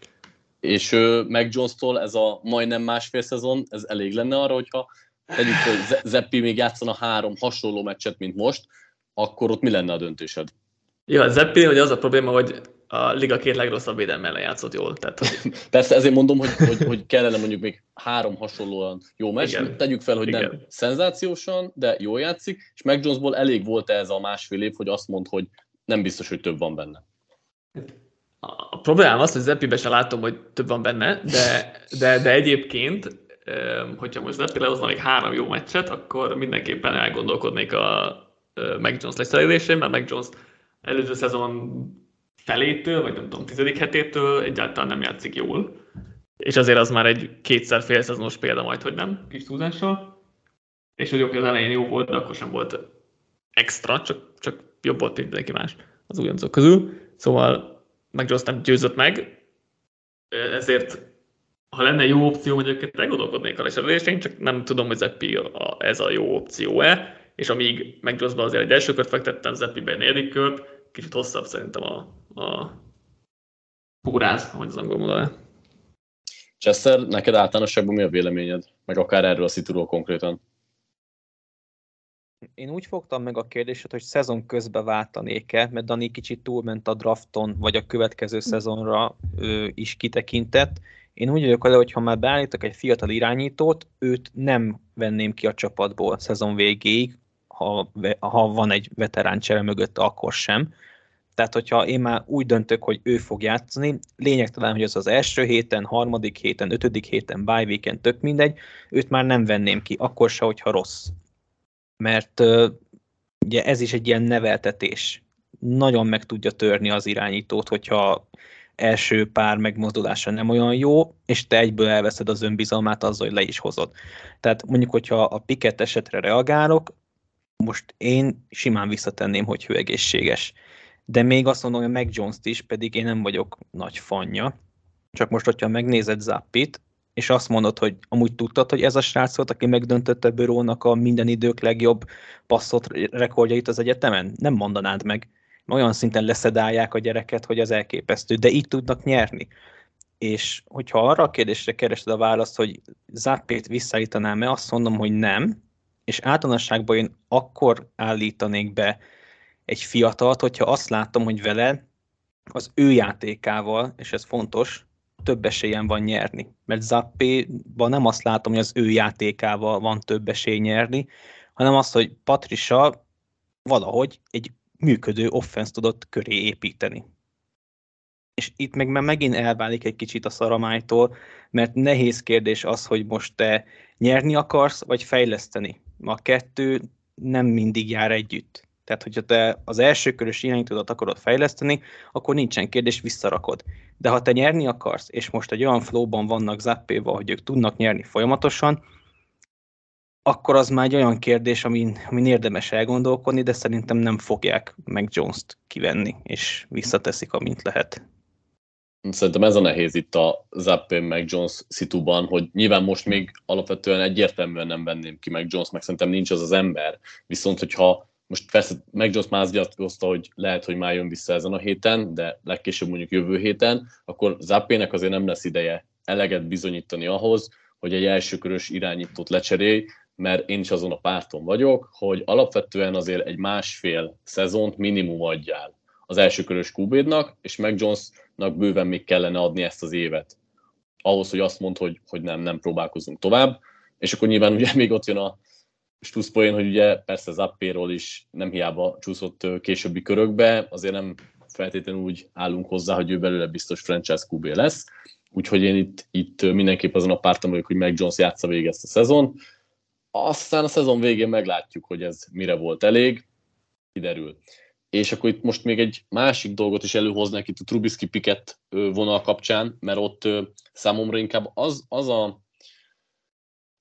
És Mac Jones-tól ez a majdnem másfél szezon, ez elég lenne arra, hogyha tegyük, hogy Zeppi még játszana három hasonló meccset, mint most, akkor ott mi lenne a döntésed?
Jó, a Zeppi, hogy az a probléma, hogy a liga két legrosszabb védelme ellen játszott jól. Tehát, hogy...
Persze ezért mondom, hogy, hogy, hogy kellene mondjuk még három hasonlóan jó meccs.
Igen.
Tegyük fel, hogy
Igen.
nem szenzációsan, de jól játszik, és Mac Jonesból elég volt ez a másfél év, hogy azt mond, hogy nem biztos, hogy több van benne.
A problémám az, hogy Zeppibe se látom, hogy több van benne, de, de, de egyébként, hogyha most Zeppi lehozna még három jó meccset, akkor mindenképpen elgondolkodnék a Mac Jones leszerelésén, mert Mac Jones előző szezon felétől, vagy nem tudom, tizedik hetétől egyáltalán nem játszik jól. És azért az már egy kétszer fél szezonos példa majd, hogy nem, kis túlzással. És hogy oké, az elején jó volt, de akkor sem volt extra, csak, csak jobb volt, mindenki más az újoncok közül. Szóval meg Jones nem győzött meg, ezért ha lenne jó opció, őket elgondolkodnék a leserülésén, csak nem tudom, hogy Zeppi ez a jó opció-e, és amíg meg Jonesba azért egy első kört fektettem, Zeppibe egy negyedik kört, kicsit hosszabb szerintem a, a póráz, ahogy az angol mondaná.
Chester, neked általánosságban mi a véleményed? Meg akár erről a szituról konkrétan.
Én úgy fogtam meg a kérdést, hogy szezon közben váltanék-e, mert Dani kicsit túlment a drafton, vagy a következő szezonra ő is kitekintett. Én úgy vagyok vele, hogy ha már beállítok egy fiatal irányítót, őt nem venném ki a csapatból szezon végéig, ha, ha van egy veterán csere mögött, akkor sem. Tehát, hogyha én már úgy döntök, hogy ő fog játszani, lényegtelen, hogy az az első héten, harmadik héten, ötödik héten, bye weekend, tök mindegy, őt már nem venném ki, akkor se, hogyha rossz. Mert ugye ez is egy ilyen neveltetés. Nagyon meg tudja törni az irányítót, hogyha első pár megmozdulása nem olyan jó, és te egyből elveszed az önbizalmát azzal, hogy le is hozod. Tehát mondjuk, hogyha a piket esetre reagálok, most én simán visszatenném, hogy ő egészséges. De még azt mondom, hogy Mac Jones-t is, pedig én nem vagyok nagy fanja. Csak most, hogyha megnézed Zappit, és azt mondod, hogy amúgy tudtad, hogy ez a srác volt, aki megdöntötte Bőrónak a minden idők legjobb passzot rekordjait az egyetemen? Nem mondanád meg. Olyan szinten leszedálják a gyereket, hogy az elképesztő, de így tudnak nyerni. És hogyha arra a kérdésre keresed a választ, hogy Zappét visszaállítanám-e, azt mondom, hogy nem, és általánosságban én akkor állítanék be egy fiatalt, hogyha azt látom, hogy vele az ő játékával, és ez fontos, több esélyem van nyerni. Mert Zappéban nem azt látom, hogy az ő játékával van több esély nyerni, hanem azt, hogy Patricia valahogy egy működő offense tudott köré építeni. És itt meg már megint elválik egy kicsit a szaramájtól, mert nehéz kérdés az, hogy most te nyerni akarsz, vagy fejleszteni. A kettő nem mindig jár együtt. Tehát, hogyha te az első körös irányítódat akarod fejleszteni, akkor nincsen kérdés, visszarakod. De ha te nyerni akarsz, és most egy olyan flowban vannak zappéval, hogy ők tudnak nyerni folyamatosan, akkor az már egy olyan kérdés, amin, amin érdemes elgondolkodni, de szerintem nem fogják meg Jones-t kivenni, és visszateszik, amint lehet.
Szerintem ez a nehéz itt a Zappé meg Jones szituban, hogy nyilván most még alapvetően egyértelműen nem venném ki meg Jones, meg szerintem nincs az az ember. Viszont, hogyha most persze meg Jones már nyilatkozta, hogy lehet, hogy már jön vissza ezen a héten, de legkésőbb mondjuk jövő héten, akkor Zappének azért nem lesz ideje eleget bizonyítani ahhoz, hogy egy elsőkörös irányítót lecserélj, mert én is azon a párton vagyok, hogy alapvetően azért egy másfél szezont minimum adjál az elsőkörös QB-nak, és meg Jonesnak bőven még kellene adni ezt az évet. Ahhoz, hogy azt mond, hogy, hogy nem, nem próbálkozunk tovább. És akkor nyilván ugye még ott jön a poén, hogy ugye persze Zappéról is nem hiába csúszott későbbi körökbe, azért nem feltétlenül úgy állunk hozzá, hogy ő belőle biztos franchise QB lesz. Úgyhogy én itt, itt mindenképp azon a pártam vagyok, hogy meg Jones játsza végig ezt a szezon. Aztán a szezon végén meglátjuk, hogy ez mire volt elég, kiderül. És akkor itt most még egy másik dolgot is előhoznak itt a Trubisky Piket vonal kapcsán, mert ott számomra inkább az, az a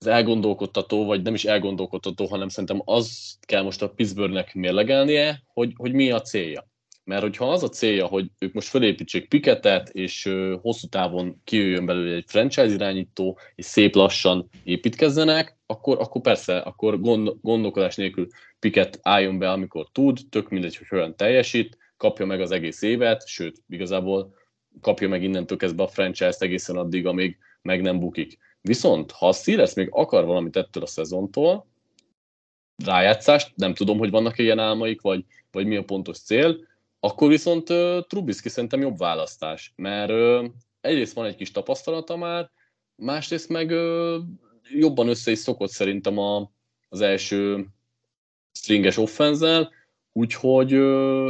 az elgondolkodtató, vagy nem is elgondolkodtató, hanem szerintem az kell most a Pittsburghnek mérlegelnie, hogy, hogy mi a célja. Mert hogyha az a célja, hogy ők most felépítsék Piketet, és hosszú távon kijöjjön belőle egy franchise irányító, és szép lassan építkezzenek, akkor, akkor persze, akkor gond, gondolkodás nélkül Piket álljon be, amikor tud, tök mindegy, hogy olyan teljesít, kapja meg az egész évet, sőt, igazából kapja meg innentől kezdve a franchise-t egészen addig, amíg meg nem bukik. Viszont, ha a Steelers még akar valamit ettől a szezontól, rájátszást, nem tudom, hogy vannak ilyen álmaik, vagy, vagy mi a pontos cél, akkor viszont uh, Trubisky szerintem jobb választás, mert uh, egyrészt van egy kis tapasztalata már, másrészt meg uh, jobban össze is szokott szerintem a, az első stringes offenzel, Úgyhogy,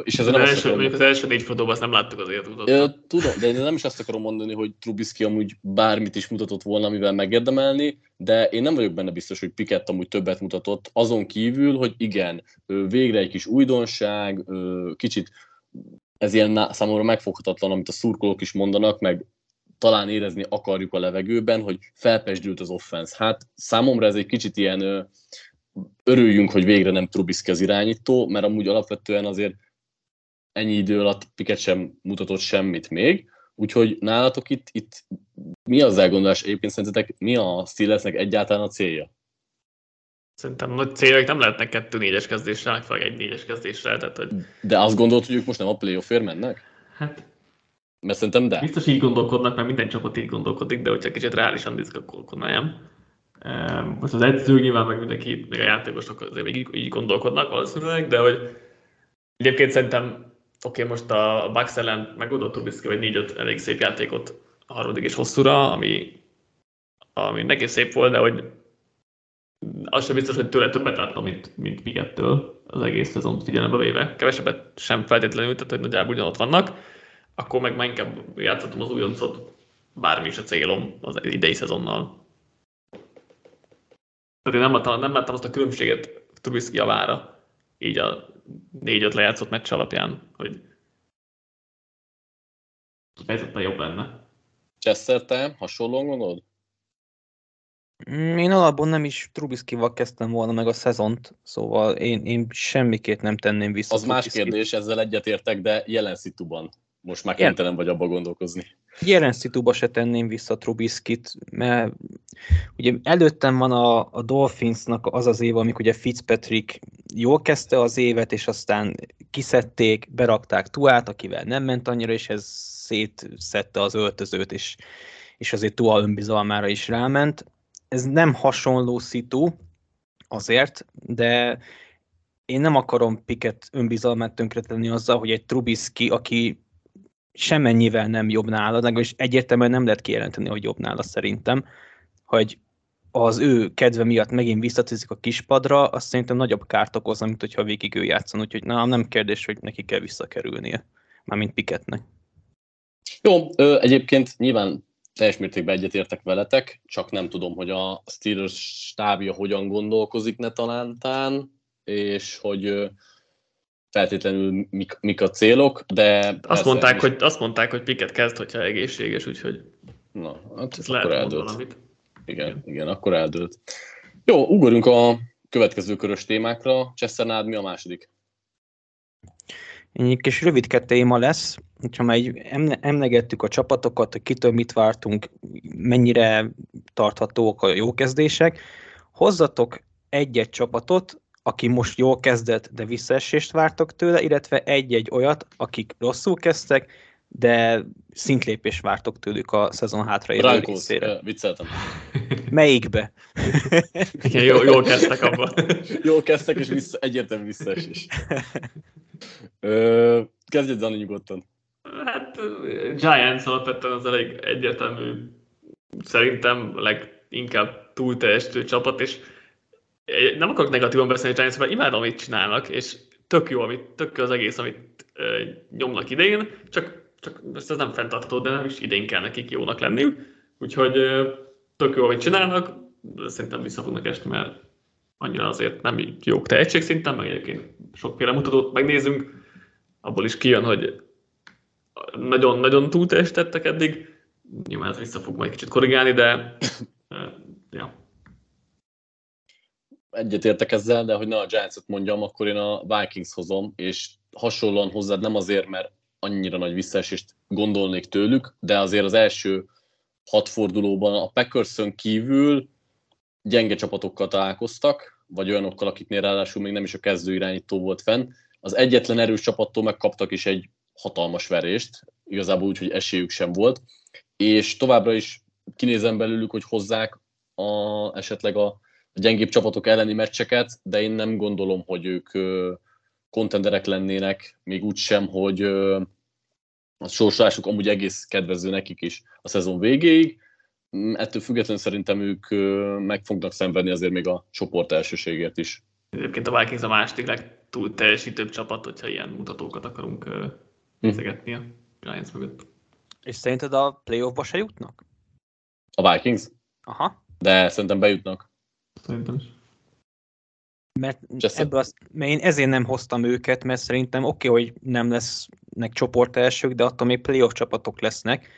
és
ez nem első, azt akarom... az első négy fotóban azt nem láttuk azért
mutatni. Tudom, de én nem is azt akarom mondani, hogy Trubisky amúgy bármit is mutatott volna, amivel megérdemelni, de én nem vagyok benne biztos, hogy Pikett amúgy többet mutatott, azon kívül, hogy igen, végre egy kis újdonság, kicsit ez ilyen számomra megfoghatatlan, amit a szurkolók is mondanak, meg talán érezni akarjuk a levegőben, hogy felpesdült az offense. Hát számomra ez egy kicsit ilyen örüljünk, hogy végre nem Trubisky az irányító, mert amúgy alapvetően azért ennyi idő alatt Piket sem mutatott semmit még, úgyhogy nálatok itt, itt mi az elgondolás egyébként szerintetek, mi a Steelersnek egyáltalán a célja?
Szerintem nagy célok nem lehetnek kettő négyes kezdésre, megfelelően egy négyes kezdésre. Tehát, hogy...
De azt gondolod, hogy ők most nem a playoffért mennek?
Hát
mert szerintem de.
Biztos így gondolkodnak, mert minden csapat így gondolkodik, de hogyha kicsit reálisan akkor nem. Most az edző nyilván meg mindenki, még a játékosok azért még így, így gondolkodnak valószínűleg, de hogy egyébként szerintem oké, okay, most a Bucks ellen megoldott Trubisky vagy négy-öt elég szép játékot a harmadik és hosszúra, ami, ami neki szép volt, de hogy az sem biztos, hogy tőle többet láttam, mint, mint Pigettől az egész szezon figyelembe véve. Kevesebbet sem feltétlenül, tehát hogy nagyjából ugyanott vannak. Akkor meg már inkább játszottam az újoncot, bármi is a célom az idei szezonnal. Tehát én nem láttam, nem láttam azt a különbséget Trubisky javára, így a négy-öt lejátszott meccs alapján, hogy helyzetben jobb lenne.
Chester, te hasonlóan gondolod?
Mm, én alapból nem is Trubisky-val kezdtem volna meg a szezont, szóval én, én semmiképp nem tenném vissza.
Az Trubisky. más kérdés, ezzel egyetértek, de jelen szituban most már kénytelen vagy abba gondolkozni.
Jelen szituba se tenném vissza Trubiskit, mert ugye előttem van a, a Dolphinsnak az az év, amikor ugye Fitzpatrick jól kezdte az évet, és aztán kiszedték, berakták Tuát, akivel nem ment annyira, és ez szétszette az öltözőt, és, és azért Tua önbizalmára is ráment. Ez nem hasonló szitu, azért, de én nem akarom Piket önbizalmát tönkretenni azzal, hogy egy Trubisky, aki semennyivel nem jobb nála, legalábbis egyértelműen nem lehet kijelenteni, hogy jobb nála szerintem, hogy az ő kedve miatt megint visszatűzik a kispadra, azt szerintem nagyobb kárt okozna, mint hogyha végig ő játszon, úgyhogy na, nem kérdés, hogy neki kell visszakerülnie, mármint Piketnek.
Jó, ö, egyébként nyilván teljes mértékben egyetértek veletek, csak nem tudom, hogy a Steelers stábja hogyan gondolkozik ne talántán, és hogy feltétlenül mik, mik a célok, de...
Azt mondták, is... hogy, azt mondták, hogy Piket kezd, hogyha egészséges, úgyhogy
Na, hát ez akkor eldőlt. Valamit. Igen, igen, akkor eldőlt. Jó, ugorjunk a következő körös témákra. Chester, nád mi a második?
Egy kis rövid téma lesz, hogyha már emlegettük a csapatokat, hogy kitől mit vártunk, mennyire tarthatóak a jó kezdések, hozzatok egy-egy csapatot, aki most jól kezdett, de visszaesést vártok tőle, illetve egy-egy olyat, akik rosszul kezdtek, de szintlépés vártok tőlük a szezon hátraérő részére.
vicceltem.
Melyikbe?
Igen, jól, jól kezdtek abban.
jól kezdtek, és vissza, egyértelmű visszaesés. kezdjed, Dani, nyugodtan.
Hát Giants alapvetően az elég egyértelmű, szerintem leginkább túlteljesítő csapat, és nem akarok negatívan beszélni a Giants, mert imádom, amit csinálnak, és tök jó, amit, tök jó az egész, amit ö, nyomnak idén, csak, csak ez nem fenntartható, de nem is idén kell nekik jónak lenniük. Úgyhogy ö, tök jó, amit csinálnak, de szerintem vissza fognak esni, mert annyira azért nem jók szinten, meg egyébként sokféle mutatót megnézünk, abból is kijön, hogy nagyon-nagyon túlteljesítettek eddig, nyilván ez vissza fog majd kicsit korrigálni, de ja.
Egyetértek ezzel, de hogy ne a Giants-ot mondjam, akkor én a Vikings hozom, és hasonlóan hozzád nem azért, mert annyira nagy visszaesést gondolnék tőlük, de azért az első hat fordulóban a packers kívül gyenge csapatokkal találkoztak, vagy olyanokkal, akiknél ráadásul még nem is a kezdő irányító volt fenn. Az egyetlen erős csapattól megkaptak is egy hatalmas verést, igazából úgy, hogy esélyük sem volt, és továbbra is kinézem belőlük, hogy hozzák a, esetleg a, a gyengébb csapatok elleni meccseket, de én nem gondolom, hogy ők kontenderek lennének, még úgy sem, hogy a sorsolásuk amúgy egész kedvező nekik is a szezon végéig. Mm, ettől függetlenül szerintem ők meg fognak szenvedni azért még a csoport elsőségért is.
Egyébként a Vikings a második legtúl teljesítőbb csapat, hogyha ilyen mutatókat akarunk nézegetni a Giants mögött.
És szerinted a playoffba se jutnak?
A Vikings?
Aha.
De szerintem bejutnak.
Szerintem is.
Mert, ebből az, mert én ezért nem hoztam őket, mert szerintem oké, okay, hogy nem lesznek csoport elsők, de attól még playoff csapatok lesznek.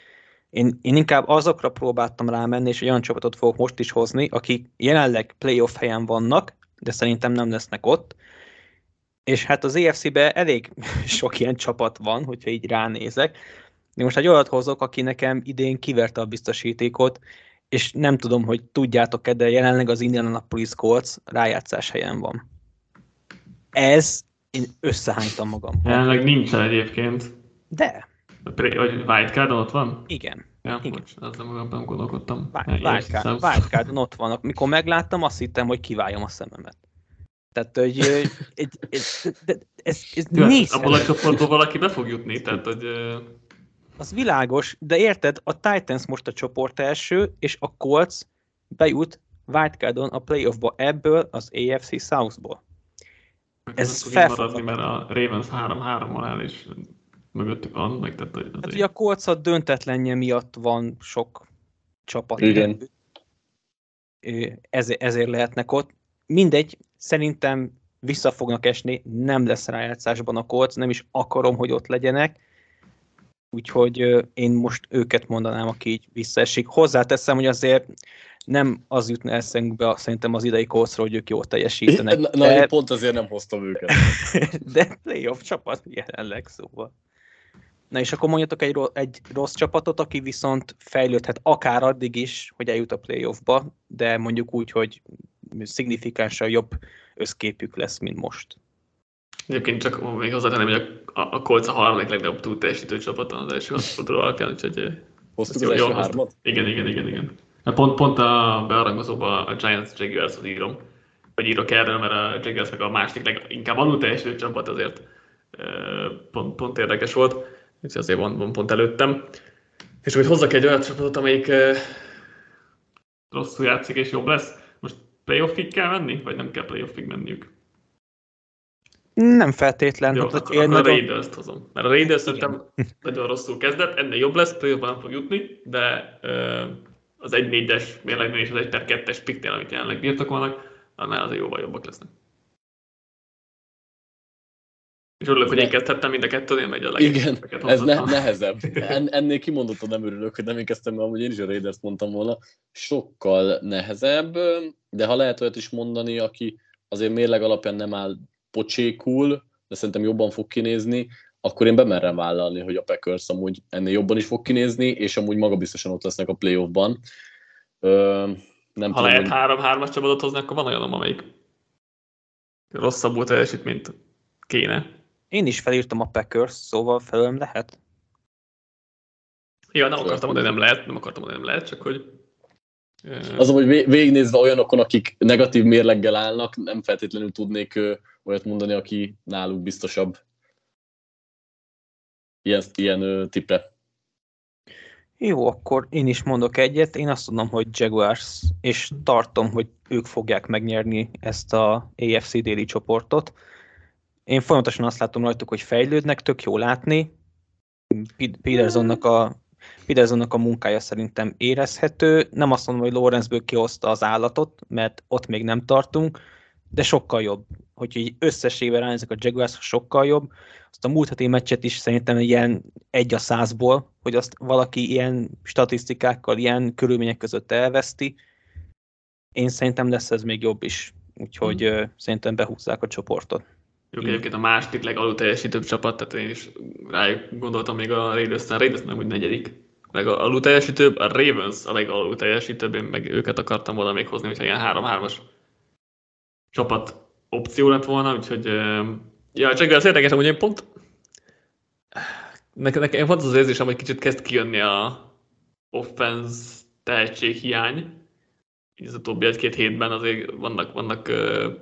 Én, én inkább azokra próbáltam rámenni, és olyan csapatot fogok most is hozni, akik jelenleg playoff helyen vannak, de szerintem nem lesznek ott, és hát az EFC-be elég sok ilyen csapat van, hogyha így ránézek. De most egy olyat hozok, aki nekem idén kiverte a biztosítékot, és nem tudom, hogy tudjátok-e, de jelenleg az Indianapolis Colts rájátszás helyen van. Ez, én összehánytam magam.
Jelenleg nincsen egyébként.
De.
Vagy Wildcardon ott van?
Igen.
Ja,
Igen.
bocs, ezzel magamban gondolkodtam.
Wildcardon ott vannak. Mikor megláttam, azt hittem, hogy kiváljam a szememet. Tehát, hogy egy, egy, ez, ez
négy Abból a csoportból valaki be fog jutni, tehát, hogy...
Az világos, de érted, a Titans most a csoport első, és a Colts bejut wildcardon a playoffba ebből az AFC Southból.
Ez felfogható. mert a Ravens 3-3-mal áll, és mögöttük van, meg tehát, hogy
Hát ugye a Colts a döntetlenje miatt van sok csapat.
Igen.
Ezért, ezért lehetnek ott. Mindegy, Szerintem vissza fognak esni, nem lesz rájátszásban a Colts, nem is akarom, hogy ott legyenek, úgyhogy én most őket mondanám, aki így visszaesik. Hozzáteszem, hogy azért nem az jutna eszünkbe szerintem az idei Coltsról, hogy ők jól teljesítenek.
Na, de... én pont azért nem hoztam őket.
de playoff csapat jelenleg szóval. Na és akkor mondjatok egy, egy rossz csapatot, aki viszont fejlődhet akár addig is, hogy eljut a playoffba, de mondjuk úgy, hogy szignifikánsan jobb összképük lesz, mint most.
Egyébként csak még hozzátenném, hogy a, a Colts a harmadik legnagyobb túl teljesítő csapat az első hatforduló alapján, úgyhogy...
Hoztuk az első hármat?
Igen, igen, igen, igen. Pont, pont a bearangozóban a Giants Jaguars-ot írom, vagy írok erről, mert a Jaguars meg a másik leginkább alul teljesítő csapat, azért pont, pont érdekes volt, úgyhogy azért van, van pont előttem. És hogy hozzak egy olyan csapatot, amelyik rosszul játszik és jobb lesz, playoffig kell menni, vagy nem kell playoffig menniük?
Nem feltétlen.
Jó, hát, akkor, akkor nagyon... a Raiders-t hozom. Mert a Raiders szerintem nagyon rosszul kezdett, ennél jobb lesz, playoffban nem fog jutni, de az 1-4-es mérlegnél és az 1 per 2-es piknél, amit jelenleg birtokolnak, annál azért jóval jobbak lesznek. És örülök, hogy én kezdhettem mind a kettőnél, megy a
Igen, ez ne, nehezebb. En, ennél kimondottan nem örülök, hogy nem én kezdtem, mert amúgy én is a Raiders mondtam volna. Sokkal nehezebb, de ha lehet olyat is mondani, aki azért mérleg alapján nem áll pocsékul, de szerintem jobban fog kinézni, akkor én bemerem vállalni, hogy a Packers amúgy ennél jobban is fog kinézni, és amúgy magabiztosan ott lesznek a playoffban. Ö,
nem ha tudom, lehet hogy... három-hármas csapatot hozni, akkor van olyan, amelyik rosszabbul teljesítményt kéne.
Én is felírtam a Packers, szóval felőlem lehet.
Ja, nem akartam mondani, nem lehet, nem akartam mondani, nem lehet, csak hogy...
Az, hogy végignézve olyanokon, akik negatív mérleggel állnak, nem feltétlenül tudnék olyat mondani, aki náluk biztosabb ilyen, ilyen tippre.
Jó, akkor én is mondok egyet. Én azt mondom, hogy Jaguars, és tartom, hogy ők fogják megnyerni ezt a AFC déli csoportot. Én folyamatosan azt látom rajtuk, hogy fejlődnek, tök jó látni. Petersonnak a, Petersonnak a munkája szerintem érezhető. Nem azt mondom, hogy Lawrenceből kihozta az állatot, mert ott még nem tartunk, de sokkal jobb. Hogy így összességében ránézek a Jaguars, sokkal jobb. Azt a múlt heti meccset is szerintem ilyen egy a százból, hogy azt valaki ilyen statisztikákkal, ilyen körülmények között elveszti. Én szerintem lesz ez még jobb is. Úgyhogy mm. uh, szerintem behúzzák a csoportot.
Jó, egyébként a második legalul teljesítőbb csapat, tehát én is rájuk gondoltam még a Raiders-en, a Raiders nem úgy negyedik legalul teljesítőbb, a Ravens a legalul teljesítőbb, én meg őket akartam volna még hozni, hogyha ilyen 3-3-as csapat opció lett volna, úgyhogy ja, csak az érdekes, hogy én pont nekem, nekem pont az érzésem, hogy kicsit kezd kijönni a offense tehetséghiány. Így az utóbbi egy-két hétben azért vannak, vannak uh,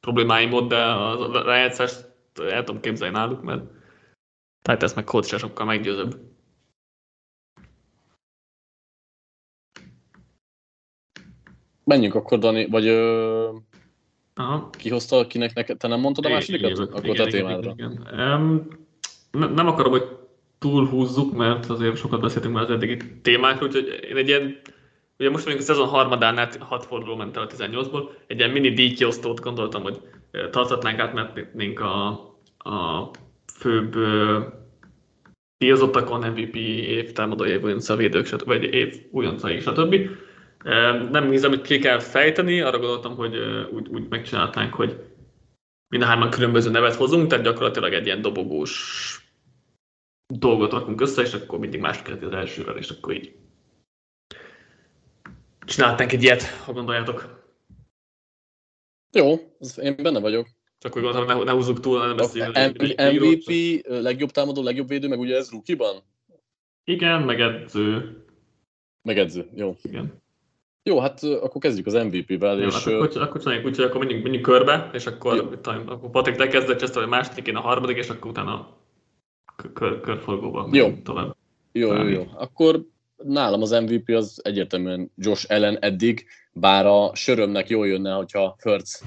problémáim ott, de a rájátszást el tudom képzelni náluk, mert ezt meg coach sokkal meggyőzőbb.
Menjünk akkor, Dani, vagy ö, Aha. Ki hozta, akinek neked, te nem mondtad a másodikat? Igen, Akkor igen, te témádra. Igen, igen. Um,
nem akarom, hogy túlhúzzuk, mert azért sokat beszéltünk már az eddigi témákról, úgyhogy én egy ilyen, ugye most vagyunk a szezon harmadánál, hat forduló ment el a 18-ból, egy ilyen mini díjkiosztót gondoltam, hogy tartatnánk, átmennénk a, a főbb díjazottakon, MVP, év támadó év újonca, védők, vagy év újoncai, stb. Nem nézem, hogy ki kell fejteni, arra gondoltam, hogy úgy, úgy megcsinálhatnánk, hogy mind a hárman különböző nevet hozunk, tehát gyakorlatilag egy ilyen dobogós dolgot rakunk össze, és akkor mindig más kezdi az elsővel, és akkor így csinálhatnánk egy ilyet, ha gondoljátok.
Jó, én benne vagyok.
Csak úgy gondoltam, ne, ne húzzuk túl, nem beszéljünk.
MVP, legjobb támadó, legjobb védő, meg ugye ez rukiban?
Igen, meg edző.
Meg edző, jó.
Igen.
Jó, hát akkor kezdjük az MVP-vel.
Jó,
és,
hát akkor, akkor csináljuk úgy, hogy akkor menjünk, menjünk körbe, és akkor, talán, akkor Patrik lekezdett, Chester a második, én a harmadik, és akkor utána kör, körforgóba
jó. tovább. Jó, jó, jó. Akkor nálam az MVP az egyértelműen Josh Allen eddig, bár a sörömnek jól jönne, hogyha Hertz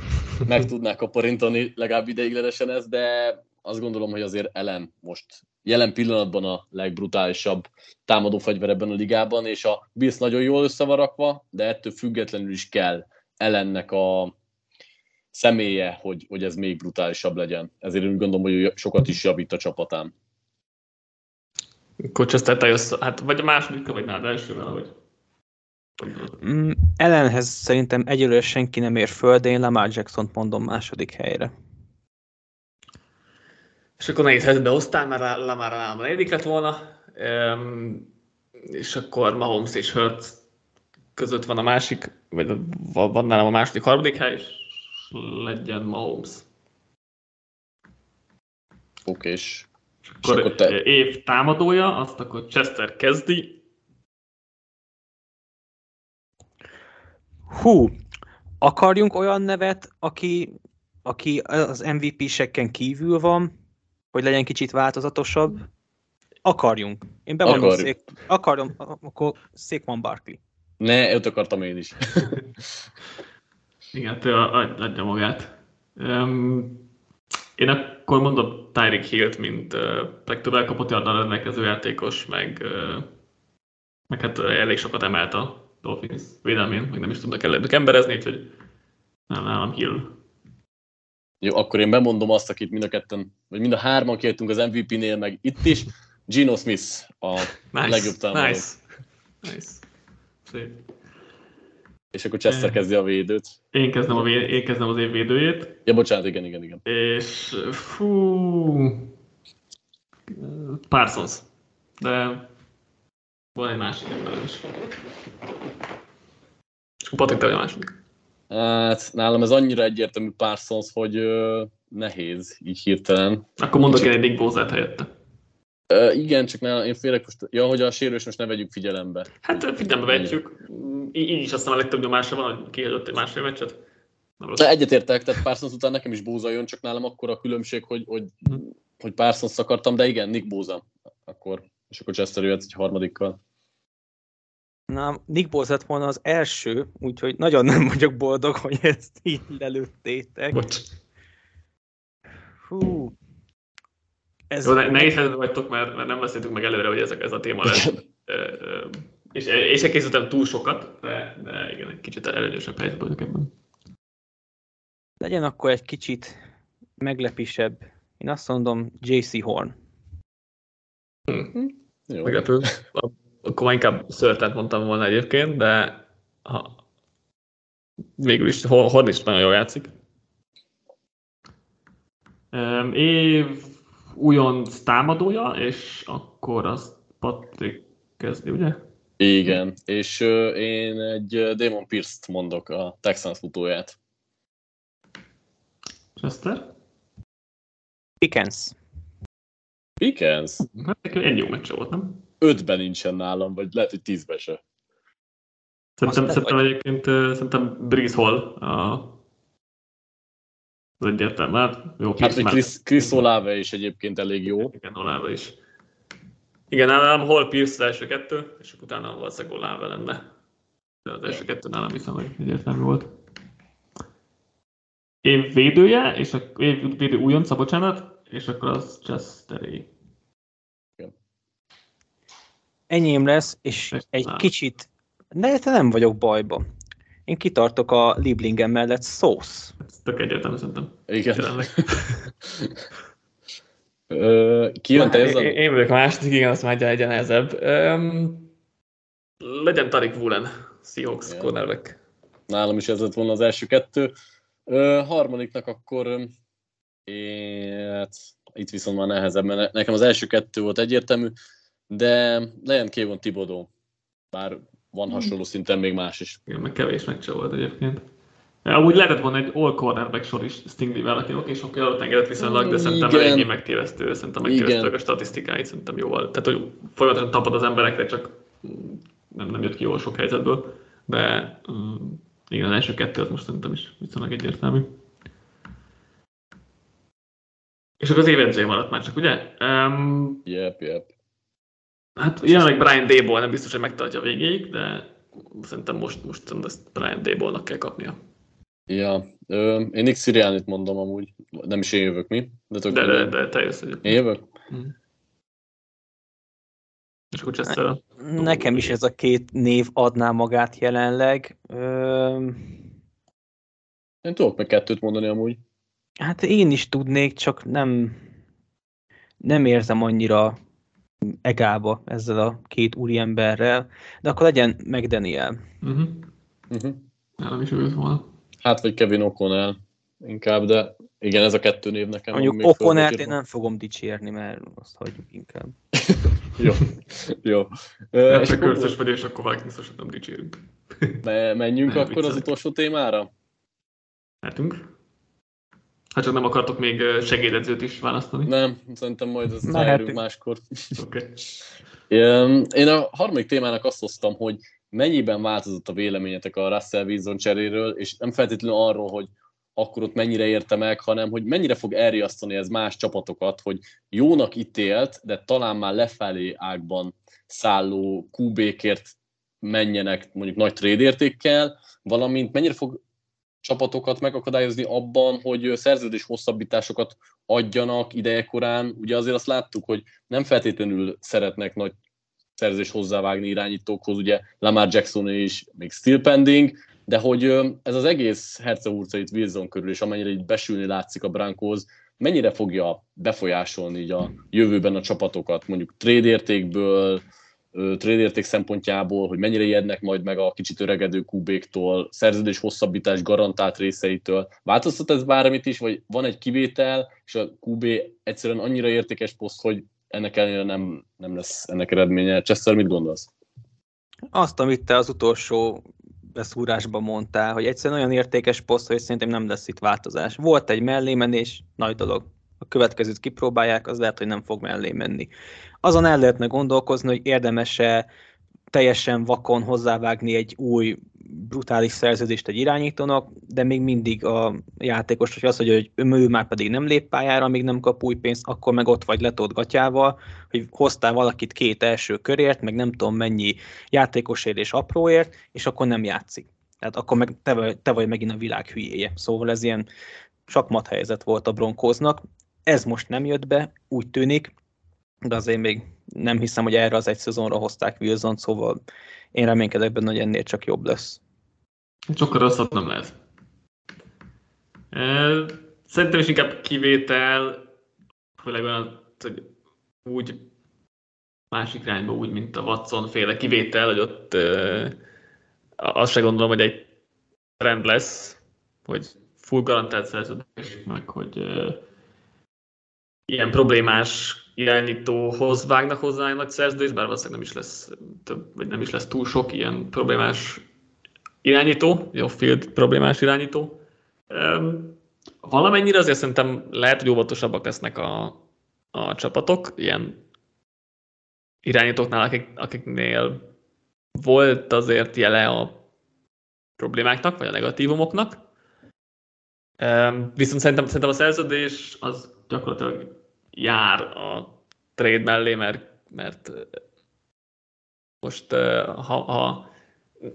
meg tudná kaparintani legalább ideiglenesen ezt, de azt gondolom, hogy azért Ellen most jelen pillanatban a legbrutálisabb támadó fegyver ebben a ligában, és a Bills nagyon jól össze van rakva, de ettől függetlenül is kell Ellennek a személye, hogy, hogy ez még brutálisabb legyen. Ezért úgy gondolom, hogy sokat is javít a csapatán.
Kocseszter, te jössz, hát vagy a második, vagy nálad elsővel, vagy?
Mm, ellenhez szerintem egyelőre senki nem ér föl, de én Lamar Jackson-t mondom második helyre.
És akkor nehéz helyzetbe hoztál, mert Lamar a negyedik lett volna, és akkor Mahomes és Hurts között van a másik, vagy van nálam a második, harmadik hely, és legyen Mahomes.
Oké, és,
akkor, akkor te... év támadója, azt akkor Chester kezdi.
Hú, akarjunk olyan nevet, aki, aki az MVP-seken kívül van, hogy legyen kicsit változatosabb. Akarjunk. Én bemondom, szék, akarom, akkor Székman Barkley.
Ne, őt akartam én is.
Igen, ő adja magát. Um, én akkor mondom Tyreek Hill-t, mint uh, legtöbb elkapott a rendelkező játékos, meg, uh, meg hát elég sokat emelt a Dolphins védelmén, meg nem is tudnak ellenük emberezni, úgyhogy nem, nálam Hill.
Jó, akkor én bemondom azt, akit mind a ketten, vagy mind a hárman kértünk az MVP-nél, meg itt is. Gino Smith a nice, legjobb támadó.
Nice. nice. Szép.
És akkor Chester kezdi a védőt.
Én kezdem, a véd, én kezdem az év védőjét.
Ja, bocsánat, igen, igen, igen.
És fú... Parsons. De van egy másik ember is. És akkor Patrik, te a második.
Hát nálam ez annyira egyértelmű Parsons, hogy ö, nehéz így hirtelen.
Akkor mondok én egy Nick Bozát helyette.
Ö, igen, csak nálam, én félek most, ja, hogy a sérülés most ne vegyük figyelembe.
Hát figyelembe vegyük. Így, így is aztán a legtöbb nyomása van, hogy kihagyott egy másfél meccset.
De egyetértek, tehát Parsons után nekem is Bóza jön, csak nálam akkor a különbség, hogy, hogy, hogy Parsons akartam, de igen, Nick Bóza. Akkor, és akkor Chester jöhet egy harmadikkal.
Na, Nick Bosz lett volna az első, úgyhogy nagyon nem vagyok boldog, hogy ezt így lelőttétek.
Bocs.
Hú. Ez
Jó, ne, nehéz helyzetben vagytok, mert, mert nem beszéltük meg előre, hogy ez, a- ez a téma lesz. És, és se készültem túl sokat, de, de igen, egy kicsit előnyösebb helyzetben vagyok ebben.
legyen akkor egy kicsit meglepisebb. Én azt mondom JC Horn.
Jó.
Meglepő. Akkor inkább szörtent mondtam volna egyébként, de ha, végül is Hor- Horn is nagyon jól játszik. Év újonc támadója, és akkor az Patrik kezdi, ugye?
Igen, és ö, én egy ö, Damon Pierce-t mondok, a Texans futóját.
Chester?
Pickens.
Pickens?
Hát neki egy jó meccse volt, nem?
Ötben nincsen nálam, vagy lehet, hogy tízben se.
Szerintem, szerintem egyébként ö, szerintem Breeze Hall a, az egyértelmű. Hát, jó,
Hát, hogy Chris, Chris Olave is egyébként elég jó.
Igen, Olave is. Igen, nálam Hall Pierce az első kettő, és akkor utána valószínűleg Olave lenne. De az első kettő nálam viszonylag egyértelmű volt. Év védője, és a év védő újonca, bocsánat, és akkor az Chesteré.
Enyém lesz, és egy
nálam.
kicsit, de te nem vagyok bajba. Én kitartok a Lieblingem mellett szósz.
Ez tök egyértelmű szerintem.
Igen. Ö, Ki jön te
Én,
ezzel?
én vagyok a második, igen, azt már egy nehezebb. Um, legyen Tarik Woolen, Seahawks
Igen.
cornerback.
Nálam is ez lett volna az első kettő. Ö, harmadiknak akkor én, hát, itt viszont már nehezebb, mert ne- nekem az első kettő volt egyértelmű, de legyen Kevin Tibodó. Bár van hasonló szinten még más is.
Igen, meg kevés meccse volt egyébként. Amúgy lehetett volna egy all cornerback sor is Stingley-vel, aki oké, sok előtt engedett viszonylag, de szerintem
Igen.
eléggé megtévesztő, szerintem megtévesztőek
Igen.
a statisztikáit, szerintem jóval. Tehát, hogy folyamatosan tapad az emberekre, csak nem, nem jött ki jól sok helyzetből, de mm, igen, az első kettő az most szerintem is viszonylag egyértelmű. És akkor az évedzője maradt már csak, ugye? Um,
Jep, jep.
Hát jelenleg Brian Dable nem biztos, hogy megtartja a végéig, de szerintem most, most ezt Brian Dable-nak kell kapnia.
Ja, ö, én Nick Sirianit mondom amúgy. Nem is én jövök, mi? De, tök
De, de, de te jössz.
Én jövök?
Mm. És akkor Chester
Nekem is ez a két név adná magát jelenleg. Ö,
Én tudok meg kettőt mondani amúgy.
hát én is tudnék, csak nem, nem érzem annyira egába ezzel a két úriemberrel, de akkor legyen meg Daniel.
Uh-huh.
Uh-huh.
Nálam is volna.
Hát, vagy Kevin O'Connell inkább, de igen, ez a kettő név nekem.
Mondjuk Okonert én nem fogom dicsérni, mert azt hagyjuk inkább.
Jó, jó. És
csak
akkor
körszös vagy, és akkor Vikings-os nem dicsérünk.
me- menjünk
Nem,
akkor az
viccelek.
utolsó témára?
Lehetünk. Ha csak nem akartok még segédedzőt is választani.
Nem, szerintem majd ezt
Mehetünk.
ráérünk máskor.
Oké. Okay.
Én a harmadik témának azt hoztam, hogy mennyiben változott a véleményetek a Russell Wilson cseréről, és nem feltétlenül arról, hogy akkor ott mennyire érte meg, hanem hogy mennyire fog elriasztani ez más csapatokat, hogy jónak ítélt, de talán már lefelé ágban szálló QB-kért menjenek mondjuk nagy trade értékkel, valamint mennyire fog csapatokat megakadályozni abban, hogy szerződés hosszabbításokat adjanak idejekorán. Ugye azért azt láttuk, hogy nem feltétlenül szeretnek nagy szerzés hozzávágni irányítókhoz, ugye Lamar Jackson is még still pending, de hogy ez az egész hercehurca itt Wilson körül, és amennyire így besülni látszik a Broncos, mennyire fogja befolyásolni így a jövőben a csapatokat, mondjuk trade értékből, ö, trade érték szempontjából, hogy mennyire ijednek majd meg a kicsit öregedő kubéktól, szerződés hosszabbítás garantált részeitől. Változtat ez bármit is, vagy van egy kivétel, és a QB egyszerűen annyira értékes poszt, hogy ennek ellenére nem, nem lesz ennek eredménye. Chester, mit gondolsz?
Azt, amit te az utolsó beszúrásban mondtál, hogy egyszerűen olyan értékes poszt, hogy szerintem nem lesz itt változás. Volt egy mellémenés, nagy dolog. A következőt kipróbálják, az lehet, hogy nem fog mellé menni. Azon el lehetne gondolkozni, hogy érdemese teljesen vakon hozzávágni egy új brutális szerződést egy irányítónak, de még mindig a játékos, hogy az, hogy ő már pedig nem lép pályára, még nem kap új pénzt, akkor meg ott vagy letolt gatyával, hogy hoztál valakit két első körért, meg nem tudom mennyi játékosért és apróért, és akkor nem játszik. Tehát akkor meg te vagy, te vagy megint a világ hülyéje. Szóval ez ilyen sakmat helyzet volt a bronkóznak. Ez most nem jött be, úgy tűnik, de azért még nem hiszem, hogy erre az egy szezonra hozták Wilson, szóval én reménykedek benne, hogy ennél csak jobb lesz.
Sokkal rosszabb nem lehet. Szerintem is inkább kivétel, főleg olyan, hogy úgy másik irányba, úgy, mint a Watson féle kivétel, hogy ott azt se gondolom, hogy egy trend lesz, hogy full garantált szerződés, meg hogy uh, ilyen problémás irányítóhoz vágnak hozzá egy nagy szerződés, bár valószínűleg nem is lesz több, vagy nem is lesz túl sok ilyen problémás irányító, jó field problémás irányító. Um, valamennyire azért szerintem lehet, hogy óvatosabbak lesznek a, a csapatok, ilyen irányítóknál, akik, akiknél volt azért jele a problémáknak, vagy a negatívumoknak. Um, viszont szerintem, szerintem a szerződés az gyakorlatilag jár a trade mellé, mert, mert most ha, ha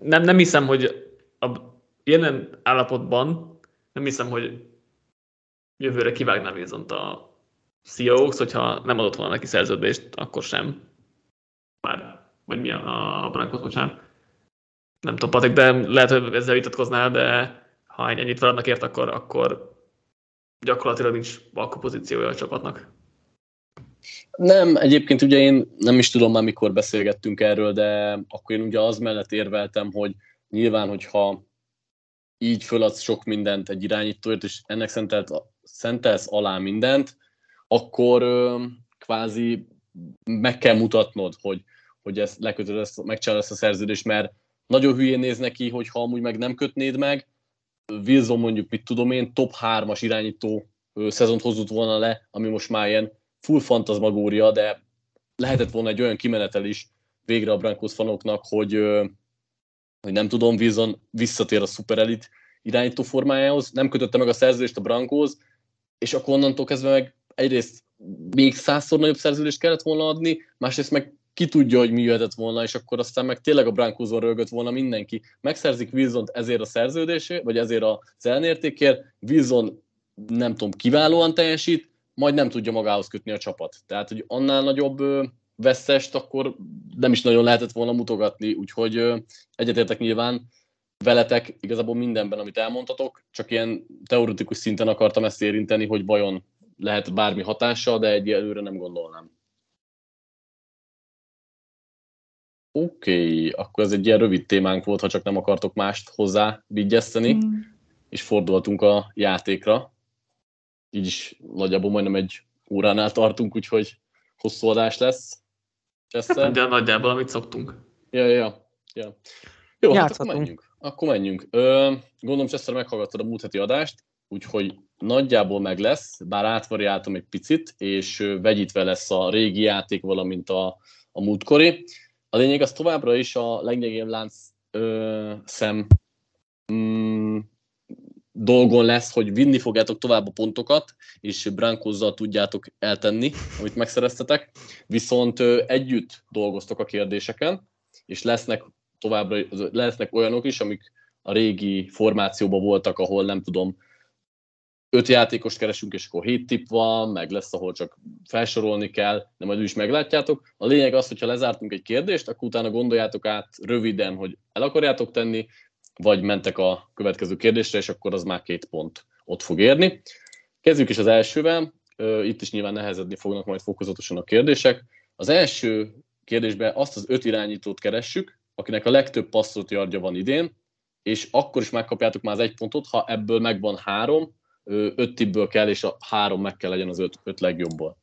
nem, nem hiszem, hogy a jelen állapotban nem hiszem, hogy jövőre kivágná Wilson-t a Seahawks, hogyha nem adott volna neki szerződést, akkor sem. Már, vagy mi a, a Broncos, bocsánat. Nem tudom, Patrik, de lehet, hogy ezzel vitatkoznál, de ha ennyit feladnak ért, akkor, akkor gyakorlatilag nincs alkupozíciója a csapatnak.
Nem, egyébként ugye én nem is tudom már mikor beszélgettünk erről, de akkor én ugye az mellett érveltem, hogy nyilván, hogyha így föladsz sok mindent egy irányítóért, és ennek szentelt, szentelsz alá mindent, akkor ö, kvázi meg kell mutatnod, hogy, hogy ezt lekötöd, ezt, megcsinálod ezt a szerződést, mert nagyon hülyén néz neki, hogyha amúgy meg nem kötnéd meg, Wilson mondjuk, mit tudom én, top 3-as irányító szezont hozott volna le, ami most már ilyen full fantazmagória, de lehetett volna egy olyan kimenetel is végre a Brankos fanoknak, hogy, hogy nem tudom, Wilson visszatér a Super Elite irányító formájához, nem kötötte meg a szerződést a Brankos, és akkor onnantól kezdve meg egyrészt még százszor nagyobb szerződést kellett volna adni, másrészt meg ki tudja, hogy mi jöhetett volna, és akkor aztán meg tényleg a Brankoson rögött volna mindenki. Megszerzik wilson ezért a szerződésé, vagy ezért a ellenértékért, Wilson nem tudom, kiválóan teljesít, majd nem tudja magához kötni a csapat. Tehát, hogy annál nagyobb veszest akkor nem is nagyon lehetett volna mutogatni, úgyhogy egyetértek nyilván veletek igazából mindenben, amit elmondhatok, csak ilyen teoretikus szinten akartam ezt érinteni, hogy vajon lehet bármi hatása, de egyelőre nem gondolnám. Oké, okay, akkor ez egy ilyen rövid témánk volt, ha csak nem akartok mást hozzá vigyeszteni, mm. és fordulhatunk a játékra így is nagyjából majdnem egy óránál tartunk, úgyhogy hosszú adás lesz.
Cseszter. De nagyjából, amit szoktunk.
Ja, ja, ja. Jó, hát akkor menjünk. Akkor menjünk. Ö, gondolom, Cseszter meghallgattad a múlt heti adást, úgyhogy nagyjából meg lesz, bár átvariáltam egy picit, és vegyítve lesz a régi játék, valamint a, a múltkori. A lényeg az továbbra is a legnyegébb lánc ö, szem mm, dolgon lesz, hogy vinni fogjátok tovább a pontokat, és Brankozzal tudjátok eltenni, amit megszereztetek, viszont együtt dolgoztok a kérdéseken, és lesznek továbbra lesznek olyanok is, amik a régi formációban voltak, ahol nem tudom, öt játékost keresünk, és akkor hét tipp van, meg lesz, ahol csak felsorolni kell, de majd is meglátjátok. A lényeg az, hogyha lezártunk egy kérdést, akkor utána gondoljátok át röviden, hogy el akarjátok tenni, vagy mentek a következő kérdésre, és akkor az már két pont ott fog érni. Kezdjük is az elsővel, itt is nyilván nehezedni fognak majd fokozatosan a kérdések. Az első kérdésben azt az öt irányítót keressük, akinek a legtöbb passzolt yardja van idén, és akkor is megkapjátok már az egy pontot, ha ebből megvan három, öt tippből kell, és a három meg kell legyen az öt, öt legjobbból.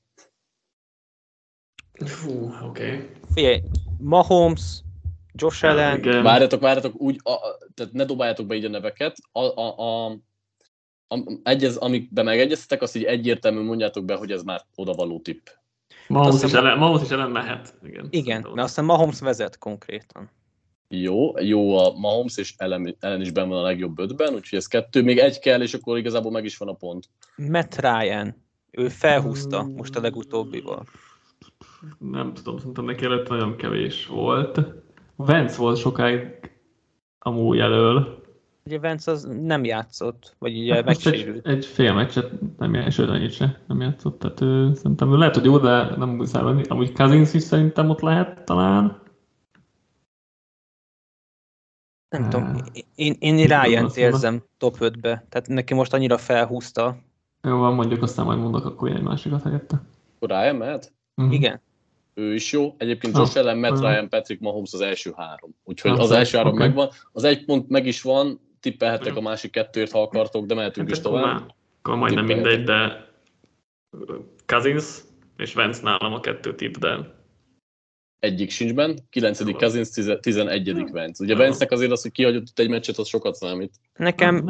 Fú, oké. Okay.
Figyelj, Mahomes, Josh Allen,
Igen.
Várjatok, várjatok, úgy, a, a, tehát ne dobáljátok be így a neveket. A, a, a, a, egyez, amikben megegyeztetek, azt így egyértelműen mondjátok be, hogy ez már odavaló tipp.
Mahomes
Azt
is, ellen, Mahomes is ellen mehet. Igen,
igen, mert aztán Mahomes vezet konkrétan.
Jó, jó a Mahomes, és Ellen, Ellen is benne van a legjobb ötben, úgyhogy ez kettő, még egy kell, és akkor igazából meg is van a pont.
Matt Ryan, ő felhúzta most a legutóbbival.
Nem tudom, szerintem neki előtt nagyon kevés volt. Vance volt sokáig amúgy elől.
Ugye Vance az nem játszott, vagy ugye
Hát most egy,
megsérült.
egy fél meccset nem játszott, sőt annyit se nem játszott, tehát ő, szerintem ő lehet, hogy jó, de nem muszáj venni. Amúgy Cousins is szerintem ott lehet talán.
Nem
Ah.
tudom, én, én Ryan-t érzem top 5-be, tehát neki most annyira felhúzta.
Jó van, mondjuk aztán majd mondok akkor egy másikat helyette.
Ryan mehet?
Mhm.
Igen.
Ő is jó. Egyébként
Ah,
Josh Allen, Matt
ah.
Ryan, Patrick Mahomes az első három. Úgyhogy
Ah,
az első három
oké.
megvan. Az egy pont meg is van, tippelhettek a másik kettőért, ha akartok, de mehetünk is
Hát akkor
tovább.
már- Akkor majdnem mindegy, de Cousins és Vance nálam a kettő tipp, de
Egyik sincs benne, 9.
Jó.
Cousins, 11. Vance. Ugye
Jó.
Vance-nek azért az, hogy kihagyott itt egy meccset, az sokat számít.
Nekem.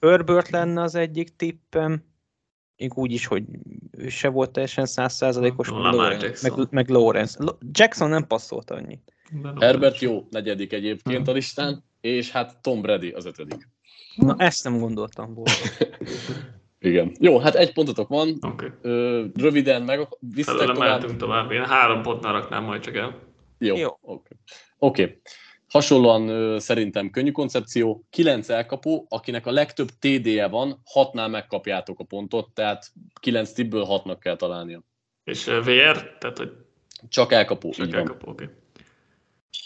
Herbert lenne az egyik tippem, még úgy is, hogy ő se volt teljesen százszázalékos, meg,
Lamar
Lawrence-
Jackson.
meg, Lawrence. Jackson nem passzolt annyit.
Herbert jó, negyedik egyébként a listán, és hát Tom Brady az ötödik.
Na, ezt nem gondoltam volna.
Igen. Jó, hát egy pontotok van.
Oké.
Ö, röviden meg visszatek
Felőle
tovább.
mehetünk tovább. Én három pontnál raknám majd csak el.
Jó,
Jó.
oké. Oké. Hasonlóan ö, szerintem könnyű koncepció. Kilenc elkapó, akinek a legtöbb TD-je van, hatnál megkapjátok a pontot, tehát kilenc tippből hatnak kell találnia.
És VR, tehát hogy
Csak elkapó,
csak elkapó, oké.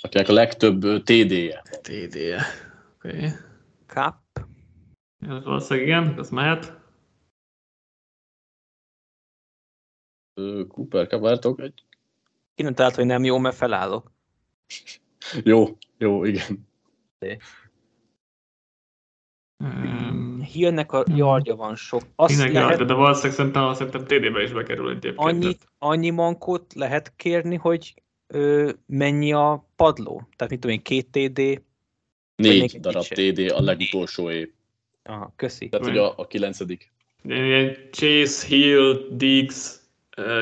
Akinek a legtöbb TD-je.
TD-je. Oké.
Cup.
Ez valószínűleg igen, az mehet.
Cooper, kapártok egy?
Innen talált, hogy nem jó, mert felállok.
Jó, jó, igen.
Um,
Hillnek a yardja van sok. Azt
Tényleg,
lehet,
lehet... de valószínűleg szerintem, szerintem TD-be is bekerül egyébként.
annyit, annyi mankót lehet kérni, hogy ö, mennyi a padló? Tehát mit tudom én, két TD?
Négy darab. TD a legutolsó év.
Aha, köszi.
Tehát, hogy a, a kilencedik.
Ilyen Chase, Hill, Diggs,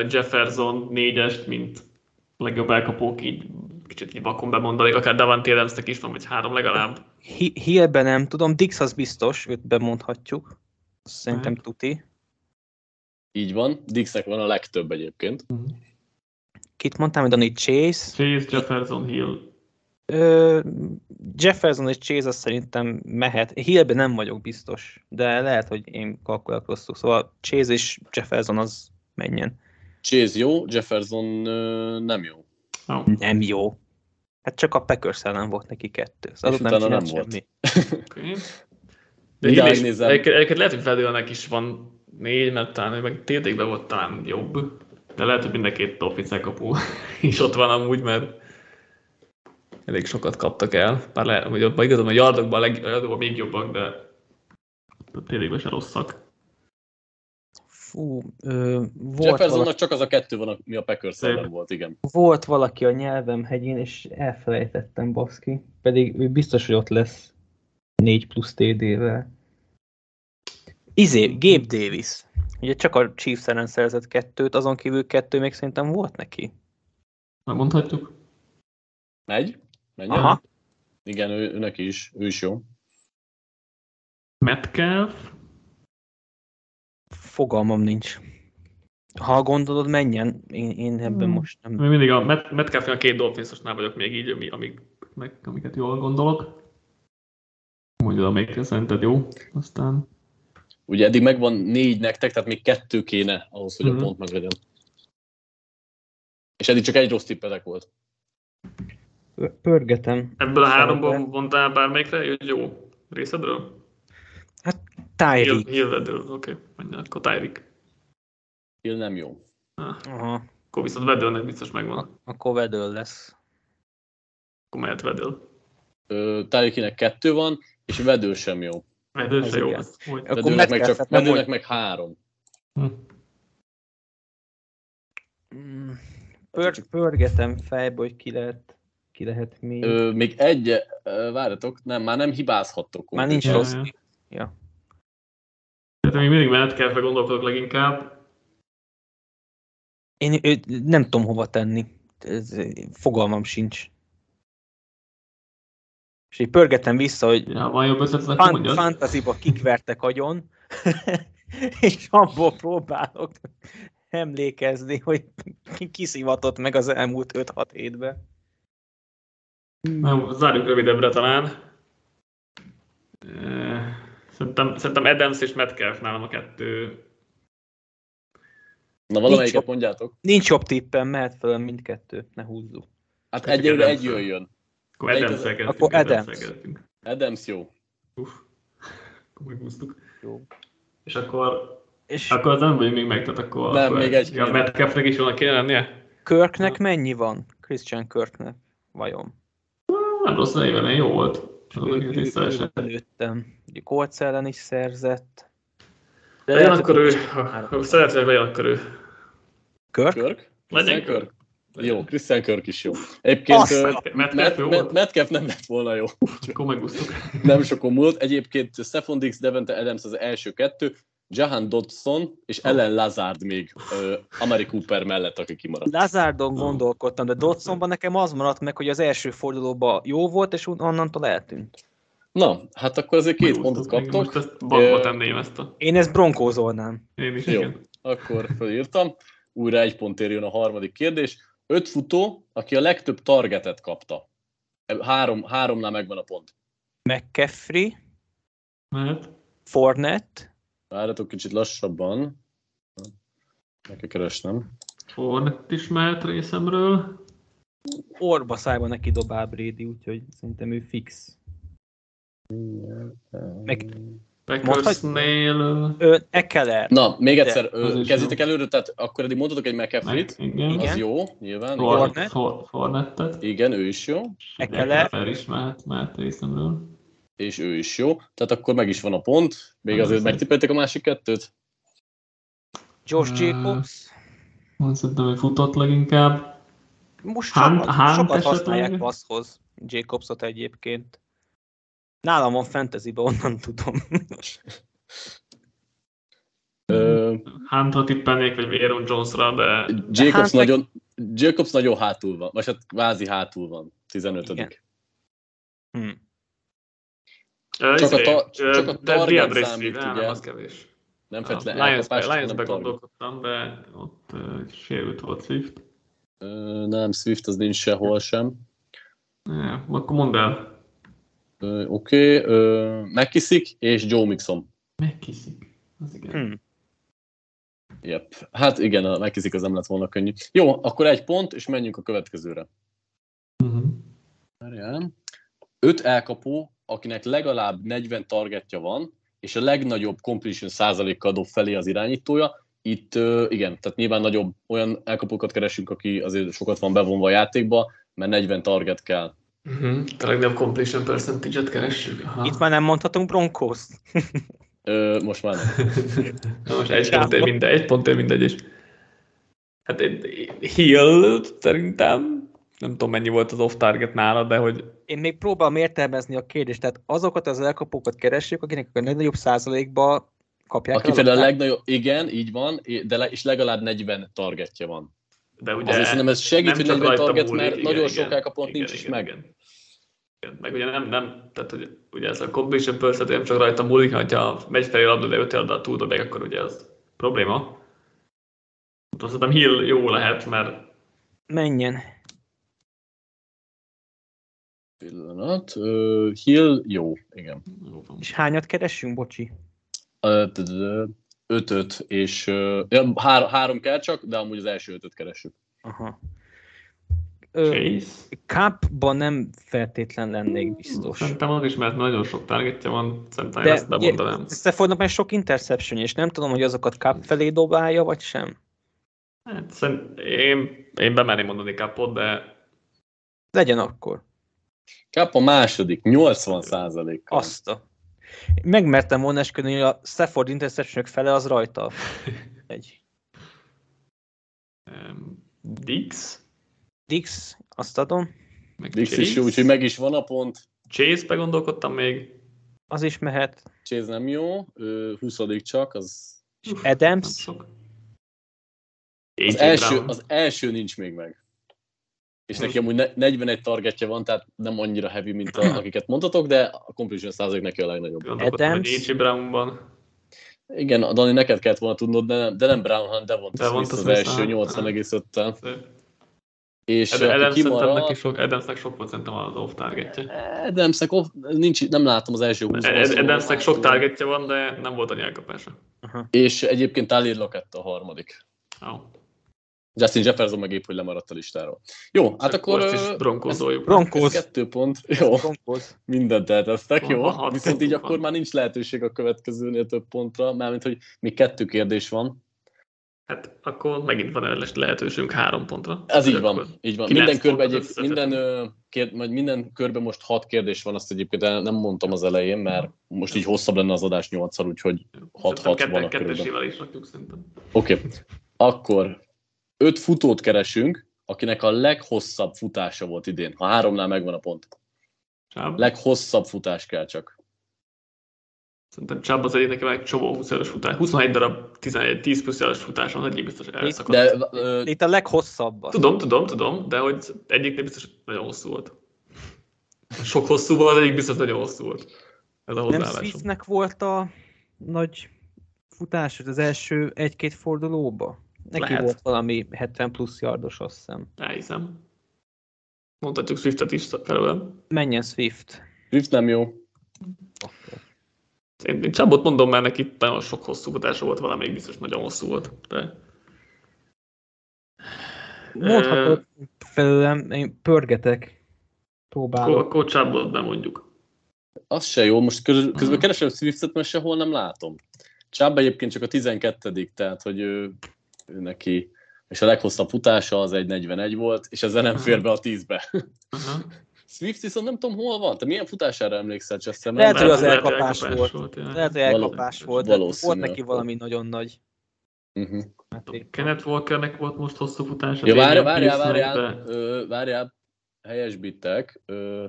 Jefferson négyest, mint legjobb elkapók, így kicsit így vakon bemondanék, akár Davante Adamsnek is van, vagy három legalább.
Hi- Hillben nem tudom, Dix az biztos, őt bemondhatjuk. Azt Szerintem
Meg.
tuti.
Így van. Dixnek van a legtöbb egyébként.
Kit mondtam, hogy Donny Chase.
Chase, Jefferson, Hill.
Ö, Jefferson és Chase az szerintem mehet. Hillben nem vagyok biztos, de lehet, hogy én kalkulálok rosszul. Szóval Chase és Jefferson az menjen.
Chase jó, Jefferson nem jó.
Oh.
Nem jó. Hát csak a Packers ellen volt neki kettő. Az
És utána nem volt.
Okay. De is, egyébként, egyébként lehet, hogy Fedőnek is van négy, mert talán meg td volt talán jobb. De lehet, hogy mind a két Dolphins elkapó is ott van amúgy, mert elég sokat kaptak el. Bár lehet, hogy ott igazán a yardokban, a leg, a yardokban még jobbak, de a td se rosszak.
Fú, ö, volt,
Jeffersonnak
valaki,
csak az a kettő van, ami a Packers ellen volt, igen.
volt valaki a nyelvem hegyén, és elfelejtettem, baszki. Pedig ő biztos, hogy ott lesz 4 plusz TD-vel. Izé, Gabe Davis. Ugye csak a Chiefs ellen szerzett kettőt, azon kívül kettő még szerintem volt neki.
Megmondhatjuk?
Megy? Menjen?
Aha.
Igen, ő, ő neki is, ő is jó.
Metcalf,
Fogalmam nincs. Ha gondolod, menjen. Én, én ebben
Hmm.
most nem.
Még mindig a Met- Metcalf a két Dolphinsosnál vagyok még így, ami, amik, meg, amiket jól gondolok. Mondja, amelyikre szerinted jó. Aztán
Ugye eddig megvan négy nektek, tehát még kettő kéne ahhoz, hogy
Mhm.
a pont meglegyen. És eddig csak egy rossz tippetek volt.
Pörgetem.
ebből a háromból mondtál bármelyikre, hogy jó részedről? Hill,
Tyreek.
Hillvedről, oké. Okay. Akkor Tyreek.
Hill nem jó.
Ah,
Aha,
akkor viszont Vedőnek biztos megvan.
ak- akkor vedő lesz.
Akkor mehet Vedő.
Ö, Tyreekinek kettő van, és Vedő sem jó.
Vedő
Az
se jó.
Akkor
meg,
Metcalfet
csak,
nem
Vedőnek meg három.
Hm.
Mm, Pör, pörgetem fejbe, hogy ki lehet, ki lehet még.
Ö, még egy, várjatok, nem, már nem hibázhattok.
Már nincs rossz.
Ja. Tehát még mindig kell gondolkodok leginkább.
Én őt nem tudom hova tenni. Ez, fogalmam sincs. És így pörgetem vissza, hogy
Ja, van jobb ötlet,
fan-
mondjad.
fantasyba kik vertek agyon, és abból próbálok emlékezni, hogy ki kiszivatott meg az elmúlt 5-6 hétben.
Na, Zárjuk rövidebbre talán. Eh, Szerintem, szerintem Adams és Metcalf nálam a kettő.
Na valamelyiket
Nincs jobb.
mondjátok.
Nincs jobb tippem, mehet fel mindkettő, ne húzzuk.
Hát egyelőre egy jöjjön.
Akkor adams.
Akkor Adams.
Adams jó.
Uff. Akkor meghúztuk.
Jó.
És akkor,
És
akkor az nem vagyunk még meg, tehát akkor...
Nem,
akkor
még egy
Ja. Metcalfnek is volna kéne lennie?
Kirknek mennyi van? Christian Kirknek, vajon?
Nem rossz a éven, jó volt.
Ugye Colts ellen is szerzett. De
Legyen
lehet,
akkor ő, ha, szeretnél, legyen akkor ő.
Kirk?
Kirk?
Legyen Kirk.
Jó, Christian Kirk is jó. Egyébként
Metcalf
Met-
jó
Met-
volt?
Metcalf nem lett volna jó.
Akkor megúsztuk.
Nem sokon múlott. Egyébként Stephon Diggs, Devante Adams az első kettő, Jahan Dodson és Ellen Lazard még ö, Amari Cooper mellett, aki kimaradt.
Lazardon gondolkodtam, de Dodsonban nekem az maradt meg, hogy az első fordulóban jó volt, és onnantól eltűnt.
Na, hát akkor azért két
Megúsztuk.
pontot kaptok.
Most ezt bankba tenném ezt a...
Én ezt bronkózolnám.
Én is,
Jó.
igen.
Akkor felírtam. Újra egy pontért jön a harmadik kérdés. Öt futó, aki a legtöbb targetet kapta. Három, háromnál megvan a pont.
McCaffrey,
Mehet.
Fournette,
Várjatok kicsit lassabban. Meg kell keresnem.
Fournette is mehet részemről.
orba szájba neki dobál Brady, úgyhogy szerintem ő fix. Meg-
Packersnél...
Ekeler.
Na, még egyszer, kezditek előre, tehát akkor eddig mondhatok egy McAfee-t,
igen.
Igen.
az jó, nyilván.
For- Fournette-et.
igen, ő is jó,
Ekeler.
Ekeler is mehet, mehet részemről.
És ő is jó. Tehát akkor meg is van a pont. Még azért megtippeltek a másik kettőt?
Josh Jacobs.
Szerintem, hogy futott leginkább.
Most
Hunt-
sokat,
Hunt
sokat használják passzhoz Jacobsot egyébként. Nálam van fantasybe, onnan tudom.
Huntra tippelnék, vagy Aaron Jonesra, de
Jacobs,
meg-
nagyon, Jacobs nagyon hátul van, vagy hát kvázi hátul van, 15
Igen. hm.
Csak a
izé,
ta- csak a target számít,
á,
ugye?
nem, az kevés.
Nem
A
feltétlenül elkapás,
Lions-be gondolkodtam, de ott ö, sérült volt Swift.
Ö, Nem, Swift az nincs sehol sem.
Ja, akkor mondd el.
Ö, Oké, okay. megkiszik, és Joe Mixon.
Megkiszik. Az igen.
Hm.
Yep. Hát igen, a megkiszik az nem lett volna könnyű. Jó, akkor egy pont, és menjünk a következőre.
Uh-huh.
Várjál. Öt elkapó, akinek legalább 40 targetja van, és a legnagyobb completion százalékkal dob felé az irányítója. Itt igen, tehát nyilván nagyobb olyan elkapókat keresünk, aki azért sokat van bevonva a játékba, mert 40 target kell.
Uh-huh. A legnagyobb completion percentage-et keressük. Aha.
Itt már nem mondhatunk Broncos.
Ö, most már nem.
Most egy pontért mindegy, egy pontért mindegy is. Hát egy- Hill szerintem, nem tudom mennyi volt az off-target nála, de hogy
Én még próbálom értelmezni a kérdést, tehát azokat az elkapókat keresjük, akinek a legnagyobb százalékba kapják
Aki
el
fel a legnagyobb, igen, így van, de le, és legalább 40 targetje van.
de ugye
Azért szerintem ez segít, hogy
csak
40
rajta
target,
múlik,
mert
igen,
nagyon
igen,
sok elkapott
igen,
nincs is
igen,
meg.
Igen. Igen. Meg ugye nem, nem, tehát hogy ugye ez a completion percent nem csak rajta múlik, hogyha megy felé a labda, de 5 labdát túldobják, akkor ugye az probléma. Azt szerintem Hill jó lehet, mert
Menjen.
Pillanat. Ö, Hill, jó, igen.
jó van.
És hányat keresünk, bocsi?
5-5, és ja, három, három kell csak, de amúgy az első ötöt keressük.
Aha. Cup-ban nem feltétlen lennék biztos.
Szerintem az is, mert nagyon sok targetje van, szerintem
De
ezt bemondanám.
Staffordnak már sok interception, és nem tudom, hogy azokat Cup felé dobálja, vagy sem.
Hát, szerint, én, én bemerném mondani kapot, de
Legyen akkor.
Kap a második, 80 százalékkal.
Azt a... Megmertem volna esküdni, hogy a Stafford interception fele az rajta. Egy.
um, Dix,
Dix, azt adom.
meg
Dix is jó, úgyhogy meg is van a pont.
Chase-be gondolkodtam még.
Az is mehet.
Chase nem jó, ő 20 csak, az,
Uff,
Adams?
az, első, az első nincs még meg. És
Hm.
neki amúgy ne- 41 targetje van, tehát nem annyira heavy, mint a, akiket mondtatok, de a completion százalék neki a legnagyobb.
Adams?
Brownban.
Igen, a Dani, neked kellett volna tudnod, de nem, de nem Brown, hanem Devonta
Devonta
Smith az első
aha.
80,5-tel. És
Adams neki
kimaradt,
sok, Adamsnek sok volt szerintem az off targetje.
Adamsnek off, nincs, nem láttam az első 20
Ad- Adamsnek sok targetje van, de nem volt annyi elkapása.
És egyébként Tyler Lockett a harmadik.
Oh.
Justin Jefferson meg épp, hogy lemaradt a listáról. Jó, hát akkor...
Most is bronkózoljuk.
Broncos.
kettő pont. Jó,
Broncos.
mindent eltesztek,
Van,
jó.
van,
Viszont így
pontunk
akkor
van.
már nincs lehetőség a következőnél több pontra, mármint, hogy még kettő kérdés van.
Hát akkor megint van lehetőségünk három pontra.
Ez így van, így van. Minden körben,
pontot
egyéb, minden, kér, majd minden körben most hat kérdés van, azt egyébként nem mondtam az elején, mert most így hosszabb lenne az adás nyolcszor, úgyhogy hat-
Szerintem
hat van a körben.
kettesével is rakjuk szerintem.
Oké, okay. akkor öt futót keresünk, akinek a leghosszabb futása volt idén. Ha háromnál megvan a pont.
Csáb.
Leghosszabb futás kell csak.
Szerintem Csáb az egyik van egy csomó 20 éves futás. 21 darab 11, 10 plusz éves futás van, egyik biztos elszakadt.
De ö,
Itt a leghosszabb. az.
Tudom, tudom, tudom, de hogy egyiknél biztos hogy nagyon hosszú volt. Sok hosszú volt, az egyik biztos nagyon hosszú volt. Ez a
Nem. Swiftnek volt a nagy futás az első egy-két fordulóba? Neki
Lehet.
volt valami 70 plusz yardos, azt hiszem.
Elhiszem. Mondhatjuk Swiftet is felőlem.
Menjen Swift.
Swift nem jó.
Én, én Csabot mondom, mert neki nagyon sok hosszú futása volt, valamelyik biztos nagyon hosszú volt. De
Mondhatod felőlem, én pörgetek. Próbálok.
akkor, akkor Csabot bemondjuk.
Az se jó, most köz, közben keresem Swiftet, mert sehol nem látom. Csába egyébként csak a 12 tehát hogy ő, ő neki, és a leghosszabb futása az egy 41 volt, és ezzel nem fér be a 10-be.
Aha.
Swift viszont nem tudom hol van. Te milyen futására emlékszel, Chester?
Lehet, hogy az elkapás volt.
ja.
Lehet, hogy
Való-
elkapás volt, de volt
valószínű
neki
akkor.
valami nagyon nagy.
Uh-huh.
játék.
Kenneth Walkernek volt most hosszú futása.
Ja, várjál, várjál, várjál, várjál, helyesbitek. Ö,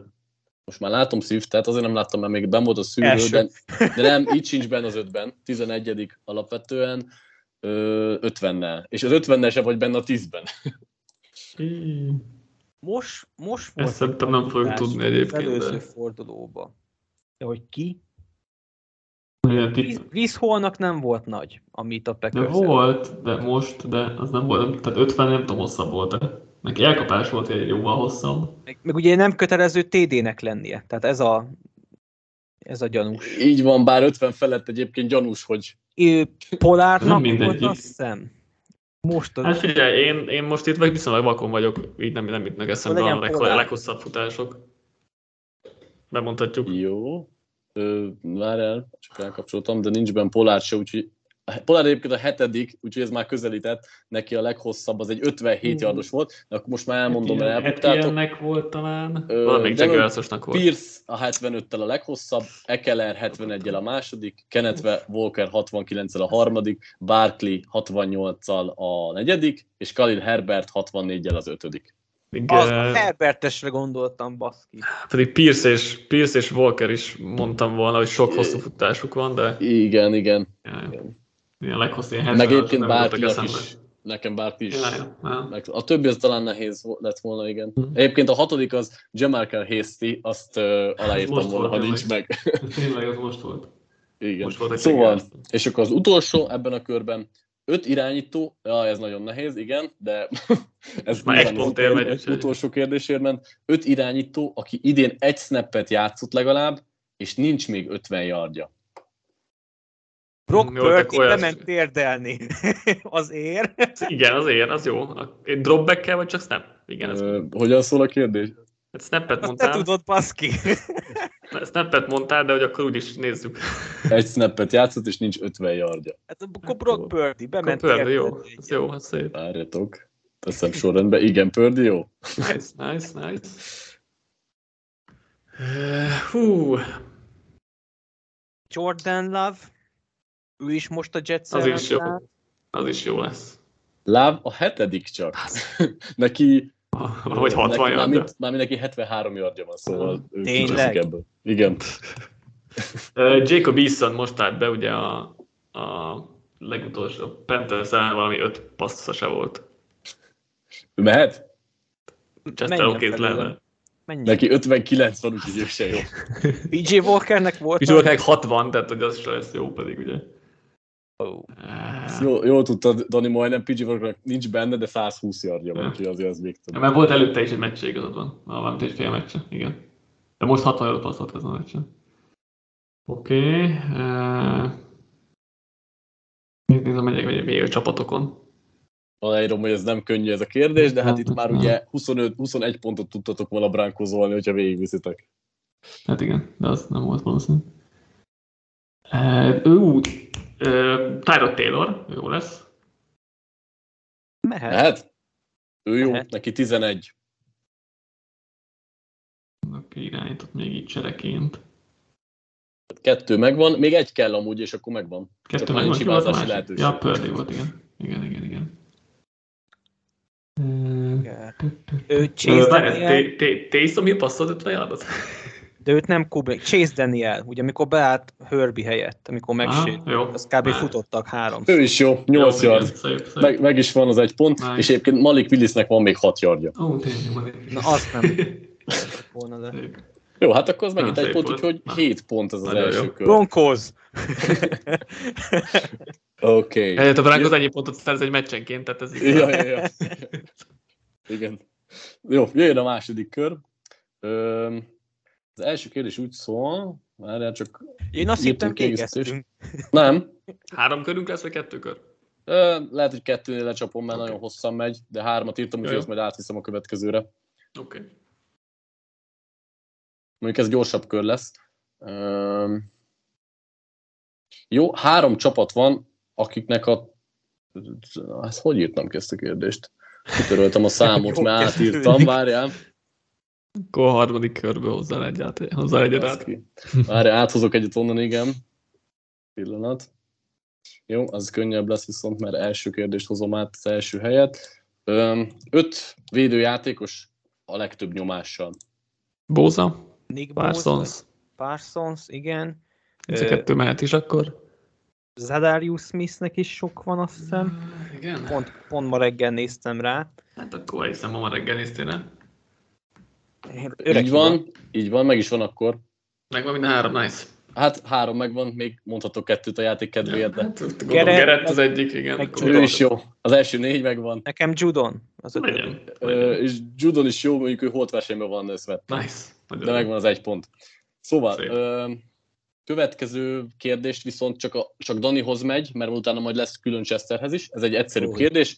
most már látom Swiftet, azért nem láttam, mert még ben volt a szűrő,
Első.
de, nem, így sincs benne az ötben. 11 alapvetően, 50-nel. És az 50-nel sem vagy benne a 10-ben.
Í,
Most, most volt
Ezt szerintem nem fogjuk tudni egyébként,
Az előző
de-
fordulóba. De hogy ki? Vízholnak nem volt nagy, amit a
De
Packers
volt, de most, de az nem volt, tehát 50 nem tudom hosszabb volt. -e. Neki elkapás volt egy jóval hosszabb.
Meg, meg ugye nem kötelező TD-nek lennie. Tehát ez a, ez a gyanús.
Így van, bár 50 felett egyébként gyanús, hogy
Polárnak volt azt hiszem. Most
Hát
az,
figyelj, én, én most itt vagy viszonylag vakon vagyok, így nem, nem jutnak eszembe a leg, leghosszabb futások. Bemondhatjuk.
jó. Ö, várjál, csak elkapcsoltam, de nincs benne Polár se, úgyhogy Polár egyébként a hetedik, úgyhogy ez már közelített, neki a leghosszabb, az egy 57 yardos volt, de akkor most már elmondom, mert elbuktátok.
Volt talán,
Ö,
valamelyik
de
Jaguarsosnak volt.
Pierce a 75-tel a leghosszabb, Ekeler 71-el a második, Kenetve Walker 69-el a harmadik, Barkley 68-al a negyedik, és Khalil Herbert 64-el az ötödik.
Az Herbertesre gondoltam, baszki.
pedig Pierce, és, Pierce és Walker is mondtam volna, hogy sok hosszú futásuk van, de
Igen, igen.
ja, ilyen leghosszú, ilyen
Meg
70
egyébként
eszembe.
is, nekem Barkley is.
Ja, ja, ja.
Meg a többi az talán nehéz lett volna, igen.
Mhm.
Egyébként a hatodik az Jamarcus Hasty, azt uh, aláírtam
most
volna, ha nincs meg.
Tényleg, az most volt.
Igen.
Most volt egy
Szóval,
Jaguars.
és akkor az utolsó ebben a körben, öt irányító, ja, ez nagyon nehéz, igen, de ez
Már egy
nyilván az
pontért megy,
utol-
úgyhogy-
utolsó kérdésért ment. Öt irányító, aki idén egy snappet játszott legalább, és nincs még 50 yardja.
Brock
Jó,
Purdy
olyas-
bement térdelni. az ér.
Igen, azért, az jó. Dropback kell, vagy csak snap? Igen, ez
Ö, hogyan szól a kérdés?
hát snappet
Azt te
mondtál,
tudod, baszki.
snappet mondtál, de hogy akkor úgyis nézzük.
Egy snappet játszott, és nincs 50 yardja.
Hát akkor Brock Purdy bement
Purdy, jó, ez jó, ez szép.
Várjatok, teszem sorrendbe. Igen, Pördi, jó?
Nice, nice, nice. Hú,
Jordan Love. Ő is most a Jets
az is jó. Az is jó lesz.
Láv a hetedik csak. Neki
Vagy 60
Neki- már, mind, már mindenki 73 yardja van, szóval
Tényleg?
ebből. Igen.
Jacob Eason most állt be, ugye a, a legutolsó Panthers ellen valami öt passza se volt.
Ő mehet?
Chester oké lenne.
Menjünk.
Neki 59 van, úgyhogy ő se jó.
PJ Walkernek volt.
Kicsolták 60, tehát hogy az se lesz jó pedig, ugye.
Ó,
Ezt Jó, jól tudtad, Dani, majdnem PG nincs benne, de 120 yardja van, úgyhogy azért az még több.
mert volt előtte is egy meccse, igazad van. Valamint egy fél meccse, igen. De most 60 előtt passzolt ez a meccsen. Oké. Okay. Nézem, megyek, megyek még a csapatokon.
Aláírom, hogy ez nem könnyű ez a kérdés, de hát itt már ugye 25, 21 pontot tudtatok volna bránkozolni, hogyha végigviszitek.
Hát igen, de az nem volt valószínű. Uh, ú, uh, Tyrod Taylor, jó lesz.
mehet.
Lehet? Ő jó,
Lehet.
neki 11.
Aki irányított még így csereként.
Kettő megvan, még egy kell amúgy, és akkor megvan.
Kettő
Csak
meg
nincs
most ki volt a másik?
lehetőség.
Ja, Purdy volt, igen. Igen, igen, igen.
Ő Chase Daniel,
Taysom mi passzolt 50 yardot?
De őt nem Kubrick. Chase Daniel, ugye amikor beállt Herbie helyett, amikor megsérült. Az kb.
Már.
futottak három.
Ő is jó, 8
Jó,
yard.
igen, Szép, szép.
Meg, meg, is van az egy pont,
Nice.
és egyébként Malik Willisnek van még 6 yardja.
Ó, tényleg.
Na azt nem volna, de...
Szép.
Jó, hát akkor az megint
Na,
egy pont, úgyhogy. 7 pont ez az
Nagyon
első
jó.
kör.
Broncos!
Oké.
Egyet a Broncos ennyi pontot szerez egy meccsenként, tehát ez
Ja, ja, ja. Igen. Jó, jöjjön a második kör. Öm, az első kérdés úgy szól, várjál csak,
Én azt hittem végeztünk.
nem,
Három körünk lesz, vagy kettő kör?
Ö, lehet, hogy kettőnél lecsapom, mert
Oké.
nagyon hosszan megy, de hármat írtam, úgyhogy azt majd átviszem a következőre.
Oké. Okay.
Mondjuk ez gyorsabb kör lesz. Jó, három csapat van, akiknek a... Ezt hogy írtam ki ezt a kérdést? Kitöröltem a számot, mert átírtam, várjál.
Akkor a harmadik körbe hozzá egyet, hozzá egyet át.
Várj, áthozok egyet onnan, igen. Pillanat. Jó, az könnyebb lesz viszont, mert első kérdést hozom át az első helyet. Öm, öt védőjátékos a legtöbb nyomással.
Bóza,
Nick
Parsons.
Parsons, igen.
Ez a kettő mehet is akkor.
Zadarius Smithnek is sok van, azt hiszem.
Igen.
Pont, pont ma reggel néztem rá.
Hát akkor hiszem, ma reggel néztél rá.
Öreg
így van, így van, meg is van akkor.
Megvan minden három, nice.
Hát három megvan, még mondhatok kettőt a játék kedvéért, de
Hát, gondolom,
Gerett,
Gerett az egyik, igen.
meg
ő is jó. Az első négy megvan.
Nekem Judon. Az.
Legyen.
És Judon is jó, mondjuk ő holt versenyben van összvet.
Nice. Nagyon
De megvan az egy pont. Szóval,
Szép.
ö, következő kérdést viszont csak, a, csak Danihoz megy, mert utána majd lesz külön Chesterhez is. Ez egy egyszerűbb
Ó.
kérdés.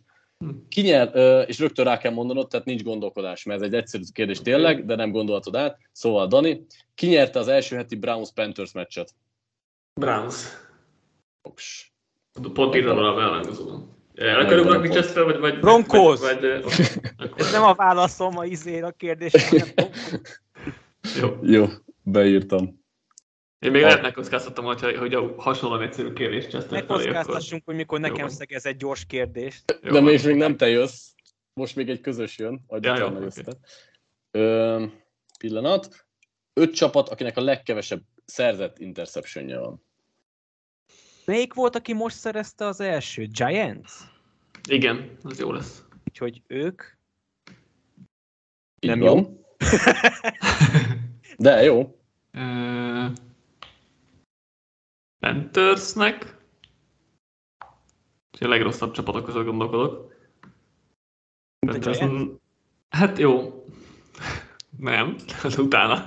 Ki nyer, és rögtön rá kell mondanod, tehát nincs gondolkodás, mert ez egy egyszerű kérdés tényleg, de nem gondolhatod át. Szóval, Dani, ki nyerte az első heti Browns-Panthers meccset?
Browns.
Oks.
Pont írtam valami ellenkezőben. El akarjuk
a
rakni. Chester, vagy... vagy
Broncos!
Vagy, vagy, akkor-
Ez nem a válaszom a izére a kérdésre.
Jó.
Jó, beírtam.
Én még lehet megkockáztattam, hogyha, hogy a hasonlóan egyszerű kérdés Chester
Ne
felé, akkor...
kockáztassunk, hogy mikor nekem szegez egy gyors kérdést.
Jó,
De még, még nem te jössz. Most még egy közös jön.
Ja, jó,
okay. Ö, pillanat. Öt csapat, akinek a legkevesebb szerzett interceptionje van.
Melyik volt, aki most szerezte az első? Giants?
Igen, az jó lesz.
Úgyhogy ők.
Így
Nem
van. De jó.
Panthersnek. És a legrosszabb csapatok között gondolkodok.
A
Panthers, hát jó. Nem, az utána.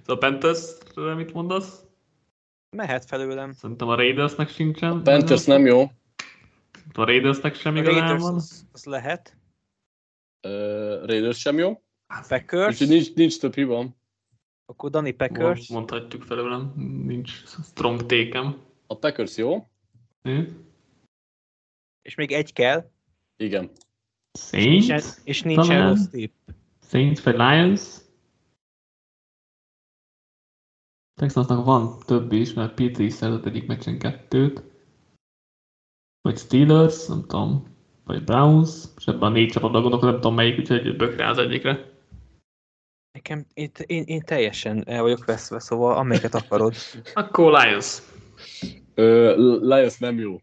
Szóval Panthersre mit mondasz?
Mehet felőlem.
Szerintem a Raidersnek sincsen.
Panthers nem jó.
A Raidersnek sem
A
igazán
Raiders
van.
az, az lehet.
Uh, Raiders sem jó.
Packers.
Úgyhogy nincs, nincs több hiba.
Akkor Danny Packers.
Mond- Mondhatjuk felőlem, nincs strong tékem.
A Packers jó.
És még egy kell.
Igen.
Saints?
és
Talán.
rossz tipp.
Saints vagy Lions? Texansnak van több is, mert Petri is szerzett egyik meccsen kettőt. Vagy Steelers, nem tudom. vagy Browns, és ebben a négy csapatban gondolkodom, nem tudom melyik, úgyhogy bökre az egyikre.
Nekem, én, én, én, teljesen el vagyok veszve, szóval amelyiket akarod.
Akkor Lions.
Ö, Lions nem jó.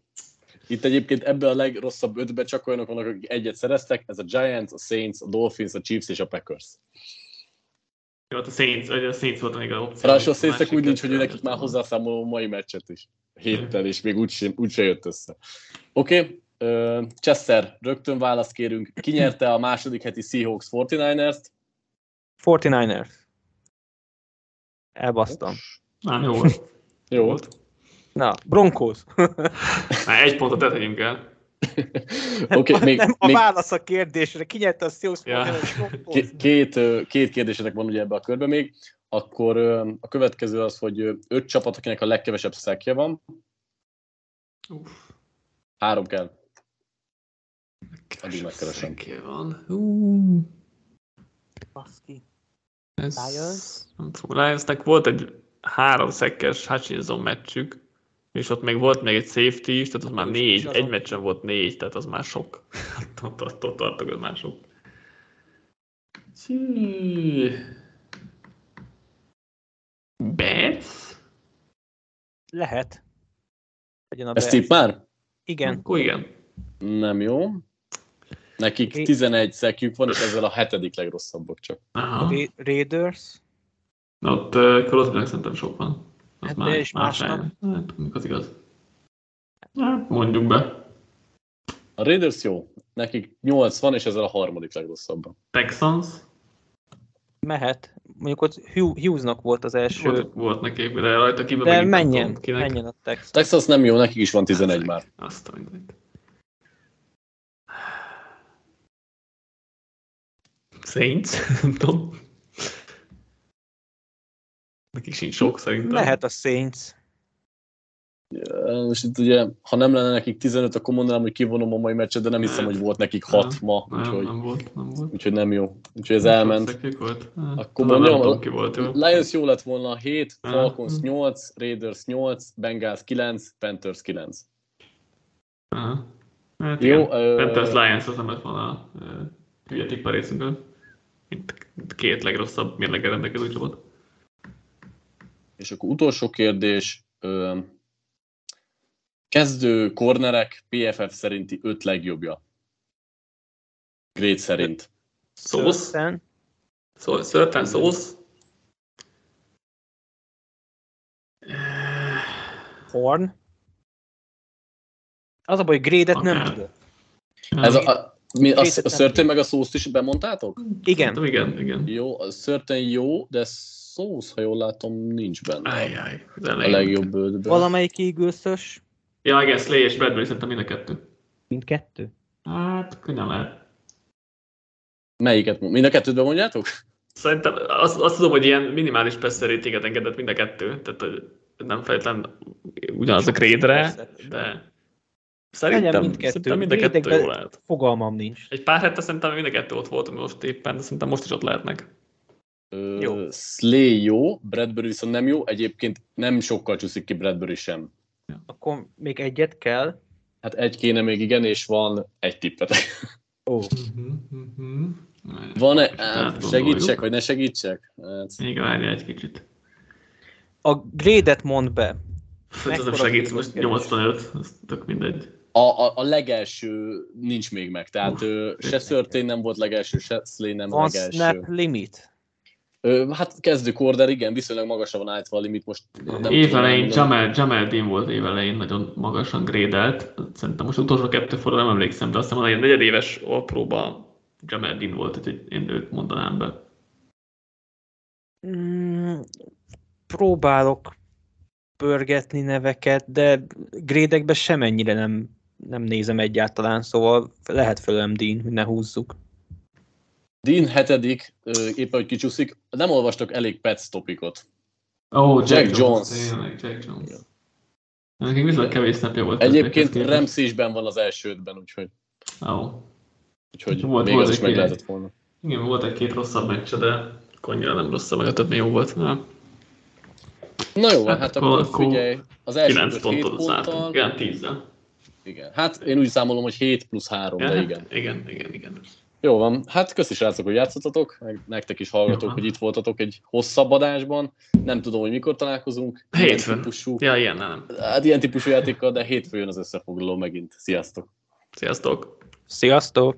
Itt egyébként ebben a legrosszabb ötben csak olyanok vannak, akik egyet szereztek, ez a Giants, a Saints, a Dolphins, a Chiefs és a Packers.
Jó, hát a Saints, a Saints volt még a opció.
Ráadásul a Saints úgy nincs, hogy nekik már hozzászámoló a mai meccset is. Héttel, és még úgyse, úgyse jött össze. Oké, okay. Chester, rögtön választ kérünk. Ki nyerte a második heti Seahawks 49ers-t?
49ers. Elbasztam.
Nem, jó volt.
jó volt.
Na, Broncos.
Na, egy pontot tetegyünk el.
okay, még,
nem, a
még...
válasz a kérdésre. Ki nyerte a Seahawks ja.
két, két kérdésetek van ugye ebbe a körbe még. Akkor a következő az, hogy öt csapat, akinek a legkevesebb szekje van. Uf. Három kell. Addig megkeresem.
van. Uh.
Baszki.
Ez... Lionsnek volt egy három szekkes Hutchinson meccsük, és ott még volt még egy safety is, tehát az már négy, egy meccsen volt négy, tehát az már sok. Attól tartok, az már sok. Betsz?
Lehet.
Ezt itt már?
Igen.
Akkor igen.
Nem jó. Nekik 11 szekjük van, és ezzel a hetedik legrosszabbak csak.
Aha. Raiders?
Ott uh, Crosbynek szerintem sok van.
Az hát már, is más nem.
Hát, az igaz. Hát, mondjuk be.
A Raiders jó. Nekik 8 van, és ezzel a harmadik legrosszabban.
Texans?
Mehet. Mondjuk ott Hughesnak volt az első.
Volt, volt neki, de rajta kívül
De menjen, menjen a Texans.
Texans nem jó, nekik is van 11 hát, már.
Azt a. Saints, nem tudom. Nekik sincs sok szerintem.
Lehet a Saints.
Most itt ugye, ha nem lenne nekik 15, akkor mondanám, hogy kivonom a mai meccset, de nem hiszem, hogy volt nekik 6 nem, ma. Úgyhogy,
nem, nem volt, nem volt.
Úgyhogy nem jó. Úgyhogy ez elment.
Volt.
Akkor mondjam, ki volt, jó. Lions jó lett volna 7, Falcons 8, Raiders 8, Bengals 9, Panthers 9.
Aha. Hát jó, igen. Panthers Lions az nem lett volna hülye tipp a részünkről. Két legrosszabb mérleggel rendelkező csapat.
És akkor utolsó kérdés. Kezdő kornerek PFF szerinti öt legjobbja. Grade szerint.
Szósz? Szörten szósz?
Horn? Az a baj, hogy grédet okay. nem tudok.
Ez a, a, mi, a, a szörtén meg a szószt is bemondtátok?
Igen.
Igen, igen.
Jó, a szörtén jó, de szósz, ha jól látom, nincs benne.
Ajjaj,
a legjobb ötben.
Valamelyik eagles
Ja, igen, Slay és Bradbury szerintem mind a kettő.
Mindkettő?
Hát, könnyen lehet.
Melyiket? Mind a kettőt bemondjátok?
Szerintem azt, azt tudom, hogy ilyen minimális passer ratinget engedett mind a kettő, tehát nem feltétlen ugyanaz a krédre, de szerintem, mindkettő. szerintem mind a kettő jó lehet.
Fogalmam nincs.
Egy pár hete szerintem mind a kettő ott volt most éppen, de szerintem most is ott lehetnek.
Jó. Slay jó, Bradbury viszont nem jó, egyébként nem sokkal csúszik ki Bradbury sem.
Akkor még egyet kell?
Hát egy kéne még, igen, és van egy tippet.
Ó. Oh.
Van-e? Hát, segítsek, vagy ne segítsek? Hát.
Még várja egy kicsit.
A grédet mond be.
Ez nem segít, most 85, ez tök mindegy.
A, a, a legelső nincs még meg, tehát ő, se Szörtén nem volt legelső, se Slay nem
Van
legelső.
snap limit?
Hát kezdő korder, igen, viszonylag magasra van állítva a limit most.
Nem évelején Jamel, Jamel Dean volt évelején nagyon magasan grédelt. Szerintem most utolsó kettő fordul nem emlékszem, de azt hiszem, hogy egy negyedéves alpróba Jamel Dean volt, hogy én őt mondanám be.
Mm, próbálok pörgetni neveket, de grédekbe semennyire nem, nem nézem egyáltalán, szóval lehet fölöm Dean, hogy ne húzzuk.
Dean hetedik, éppen hogy kicsúszik, nem olvastok elég Pets topikot.
Oh, Jack, Jack Jones. Jones. Jack Jones. Nekünk viszont kevés snapja volt.
Egyébként Ramsey is ben van az elsődben, úgyhogy...
Oh.
Úgyhogy volt, még volt az is meg lehetett volna.
Igen, volt egy-két rosszabb meccs, de annyira nem rosszabb, meg a több jó volt. Na,
Na jó, hát, hát akkor, akkor figyelj, az első 9
ponttal. Igen, 10
Igen. Hát én úgy számolom, hogy 7 plusz 3,
Ja,
de
hát
igen.
Igen, igen, igen.
Jó van. Hát köszi srácok, hogy játszottatok, meg nektek is hallgatók, hogy itt voltatok egy hosszabb adásban. Nem tudom, hogy mikor találkozunk.
Hétfőn.
típusú,
Ja, ilyen nem.
hát ilyen típusú játékkal, de hétfőn jön az összefoglaló megint. Sziasztok!
Sziasztok!
Sziasztok!